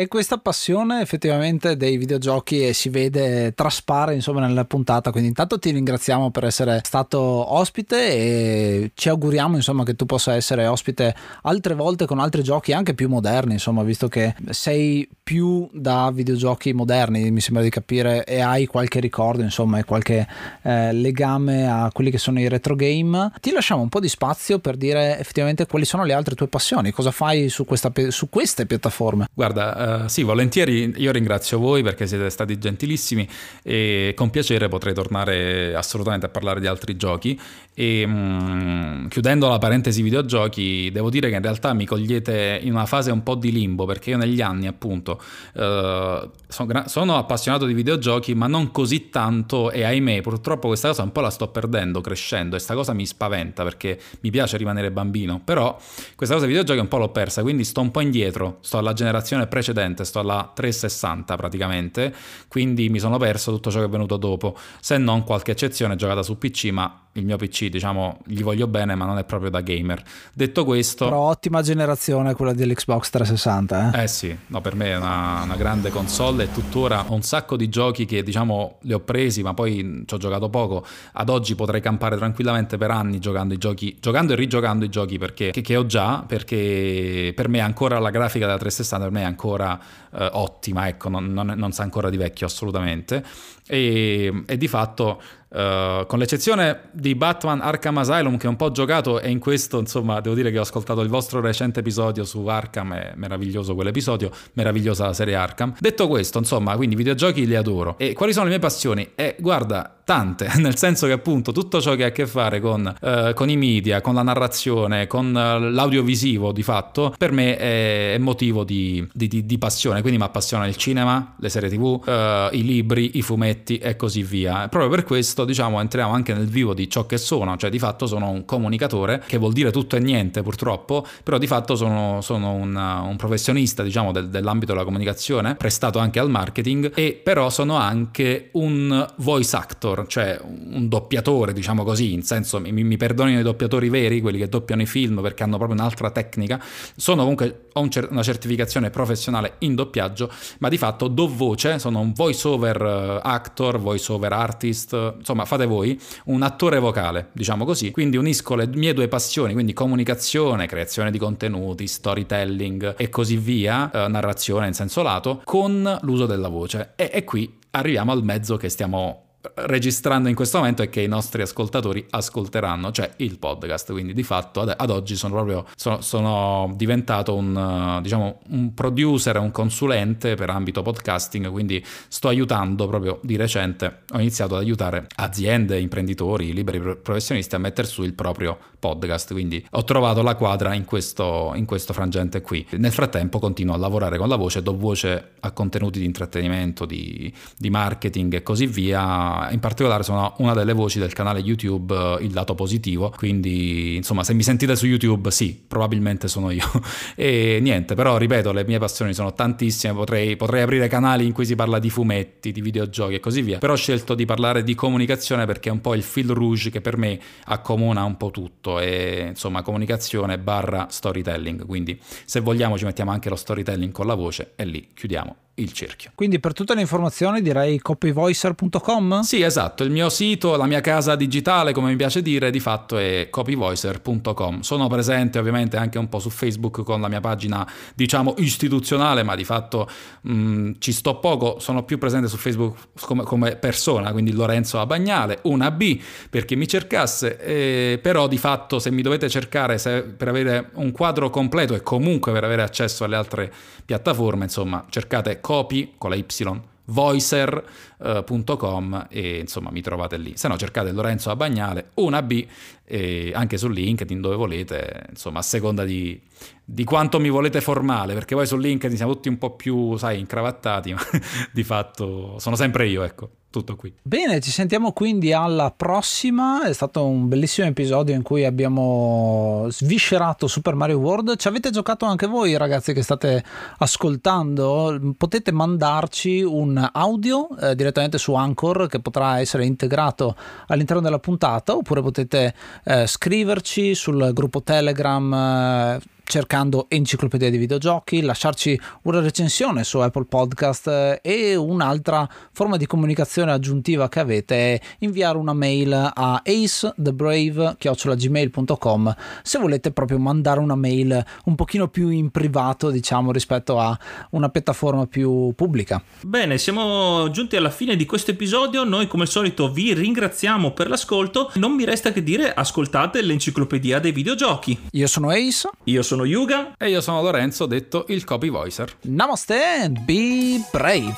E questa passione effettivamente dei videogiochi si vede, traspare insomma nella puntata, quindi intanto ti ringraziamo per essere stato ospite e ci auguriamo insomma che tu possa essere ospite altre volte con altri giochi anche più moderni, insomma, visto che sei più da videogiochi moderni, mi sembra di capire, e hai qualche ricordo, insomma, e qualche eh, legame a quelli che sono i retro game. Ti lasciamo un po' di spazio per dire effettivamente quali sono le altre tue passioni, cosa fai su, questa, su queste piattaforme. Guarda, uh, sì, volentieri io ringrazio voi perché siete stati gentilissimi e con piacere potrei tornare assolutamente a parlare di altri giochi. E um, chiudendo la parentesi videogiochi, devo dire che in realtà mi cogliete in una fase un po' di limbo perché io negli anni appunto uh, sono, sono appassionato di videogiochi ma non così tanto e ahimè purtroppo questa cosa un po' la sto perdendo crescendo e sta cosa mi spaventa perché mi piace rimanere bambino, però questa cosa dei videogiochi un po' l'ho persa, quindi sto un po' indietro, sto alla generazione precedente, sto alla 360 praticamente, quindi mi sono perso tutto ciò che è venuto dopo, se non qualche eccezione giocata su PC, ma il mio PC, diciamo, gli voglio bene, ma non è proprio da gamer. Detto questo... Però ottima generazione quella dell'Xbox 360, eh? Eh sì, no, per me è una, una grande console e tuttora ho un sacco di giochi che, diciamo, li ho presi, ma poi ci ho giocato poco. Ad oggi potrei campare tranquillamente per anni giocando i giochi, giocando e rigiocando i giochi perché, che, che ho già, perché per me ancora la grafica della 360 per me è ancora eh, ottima, ecco, non, non, non sa ancora di vecchio assolutamente. E, e di fatto Uh, con l'eccezione di Batman Arkham Asylum che ho un po' giocato e in questo insomma devo dire che ho ascoltato il vostro recente episodio su Arkham, è meraviglioso quell'episodio, meravigliosa la serie Arkham. Detto questo insomma quindi videogiochi li adoro e quali sono le mie passioni? Eh guarda tante, [laughs] nel senso che appunto tutto ciò che ha a che fare con, uh, con i media, con la narrazione, con uh, l'audiovisivo di fatto per me è, è motivo di, di, di, di, passione, quindi mi appassiona il cinema, le serie tv, i libri, i fumetti e così via. Proprio per questo questo diciamo entriamo anche nel vivo di ciò che sono, cioè di fatto sono un comunicatore, che vuol dire tutto e niente purtroppo, però di fatto sono, sono un, un, professionista diciamo del, dell'ambito della comunicazione, prestato anche al marketing e però sono anche un voice actor, cioè un doppiatore diciamo così, in senso mi, mi perdonino i doppiatori veri, quelli che doppiano i film perché hanno proprio un'altra tecnica, sono comunque, ho un cer- una certificazione professionale in doppiaggio, ma di fatto do voce, sono un voice over eh, actor, voice over artist, insomma fate voi, un attore vocale, diciamo così. Quindi unisco le mie due passioni, quindi comunicazione, creazione di contenuti, storytelling e così via, eh, narrazione in senso lato, con l'uso della voce. E, e qui arriviamo al mezzo che stiamo registrando in questo momento e che i nostri ascoltatori ascolteranno, cioè il podcast. Quindi di fatto ad, ad oggi sono proprio sono, sono diventato un, uh, diciamo, un producer, un consulente per ambito podcasting, quindi sto aiutando proprio di recente, ho iniziato ad aiutare aziende, imprenditori, liberi professionisti a mettere su il proprio podcast, quindi ho trovato la quadra in questo, in questo frangente qui. Nel frattempo continuo a lavorare con la voce, do voce a contenuti di intrattenimento, di, di marketing e così via in particolare sono una delle voci del canale YouTube uh, Il Lato Positivo, quindi insomma se mi sentite su YouTube sì, probabilmente sono io. [laughs] e niente, però ripeto, le mie passioni sono tantissime, potrei, potrei aprire canali in cui si parla di fumetti, di videogiochi e così via, però ho scelto di parlare di comunicazione perché è un po' il fil rouge che per me accomuna un po' tutto e insomma comunicazione barra storytelling, quindi se vogliamo ci mettiamo anche lo storytelling con la voce e lì chiudiamo il cerchio. Quindi per tutte le informazioni direi copyvoicer.com? Sì, esatto, il mio sito, la mia casa digitale, come mi piace dire, di fatto è copyvoicer.com. Sono presente ovviamente anche un po' su Facebook con la mia pagina, diciamo, istituzionale, ma di fatto mh, mm, ci sto poco, sono più presente su Facebook come, come persona, quindi Lorenzo Abagnale, una B per chi mi cercasse, eh, però di fatto se mi dovete cercare se, per avere un quadro completo e comunque per avere accesso alle altre piattaforme, insomma, cercate copy con la Y voicer.com uh, e insomma mi trovate lì. Se no cercate Lorenzo Abagnale, una B, e anche su LinkedIn dove volete, insomma a seconda di, di, quanto mi volete formale, perché poi su LinkedIn siamo tutti un po' più, sai, incravattati, [laughs] ma di fatto sono sempre io, ecco tutto qui. Bene, ci sentiamo quindi alla prossima. È stato un bellissimo episodio in cui abbiamo sviscerato Super Mario World. Ci avete giocato anche voi, ragazzi, che state ascoltando? Potete mandarci un audio eh, direttamente su Anchor che potrà essere integrato all'interno della puntata, oppure potete eh, scriverci sul gruppo Telegram. Eh, cercando Enciclopedia di Videogiochi, lasciarci una recensione su Apple Podcast eh, e un'altra forma di comunicazione aggiuntiva che avete è inviare una mail a acethebrave.gmail.com se volete proprio mandare una mail un pochino più in privato diciamo rispetto a una piattaforma più pubblica. Bene, siamo giunti alla fine di questo episodio, noi come al solito vi ringraziamo per l'ascolto, non mi resta che dire ascoltate l'enciclopedia dei videogiochi. Io sono Ace. Io sono Yuga. E io sono Lorenzo, detto il copy voicer. Namaste and be brave.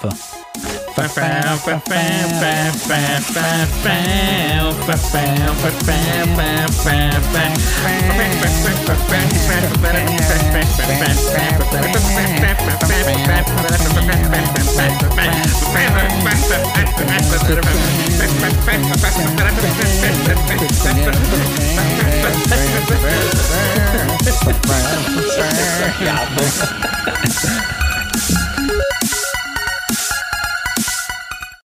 [laughs] [laughs] Yeah. [laughs]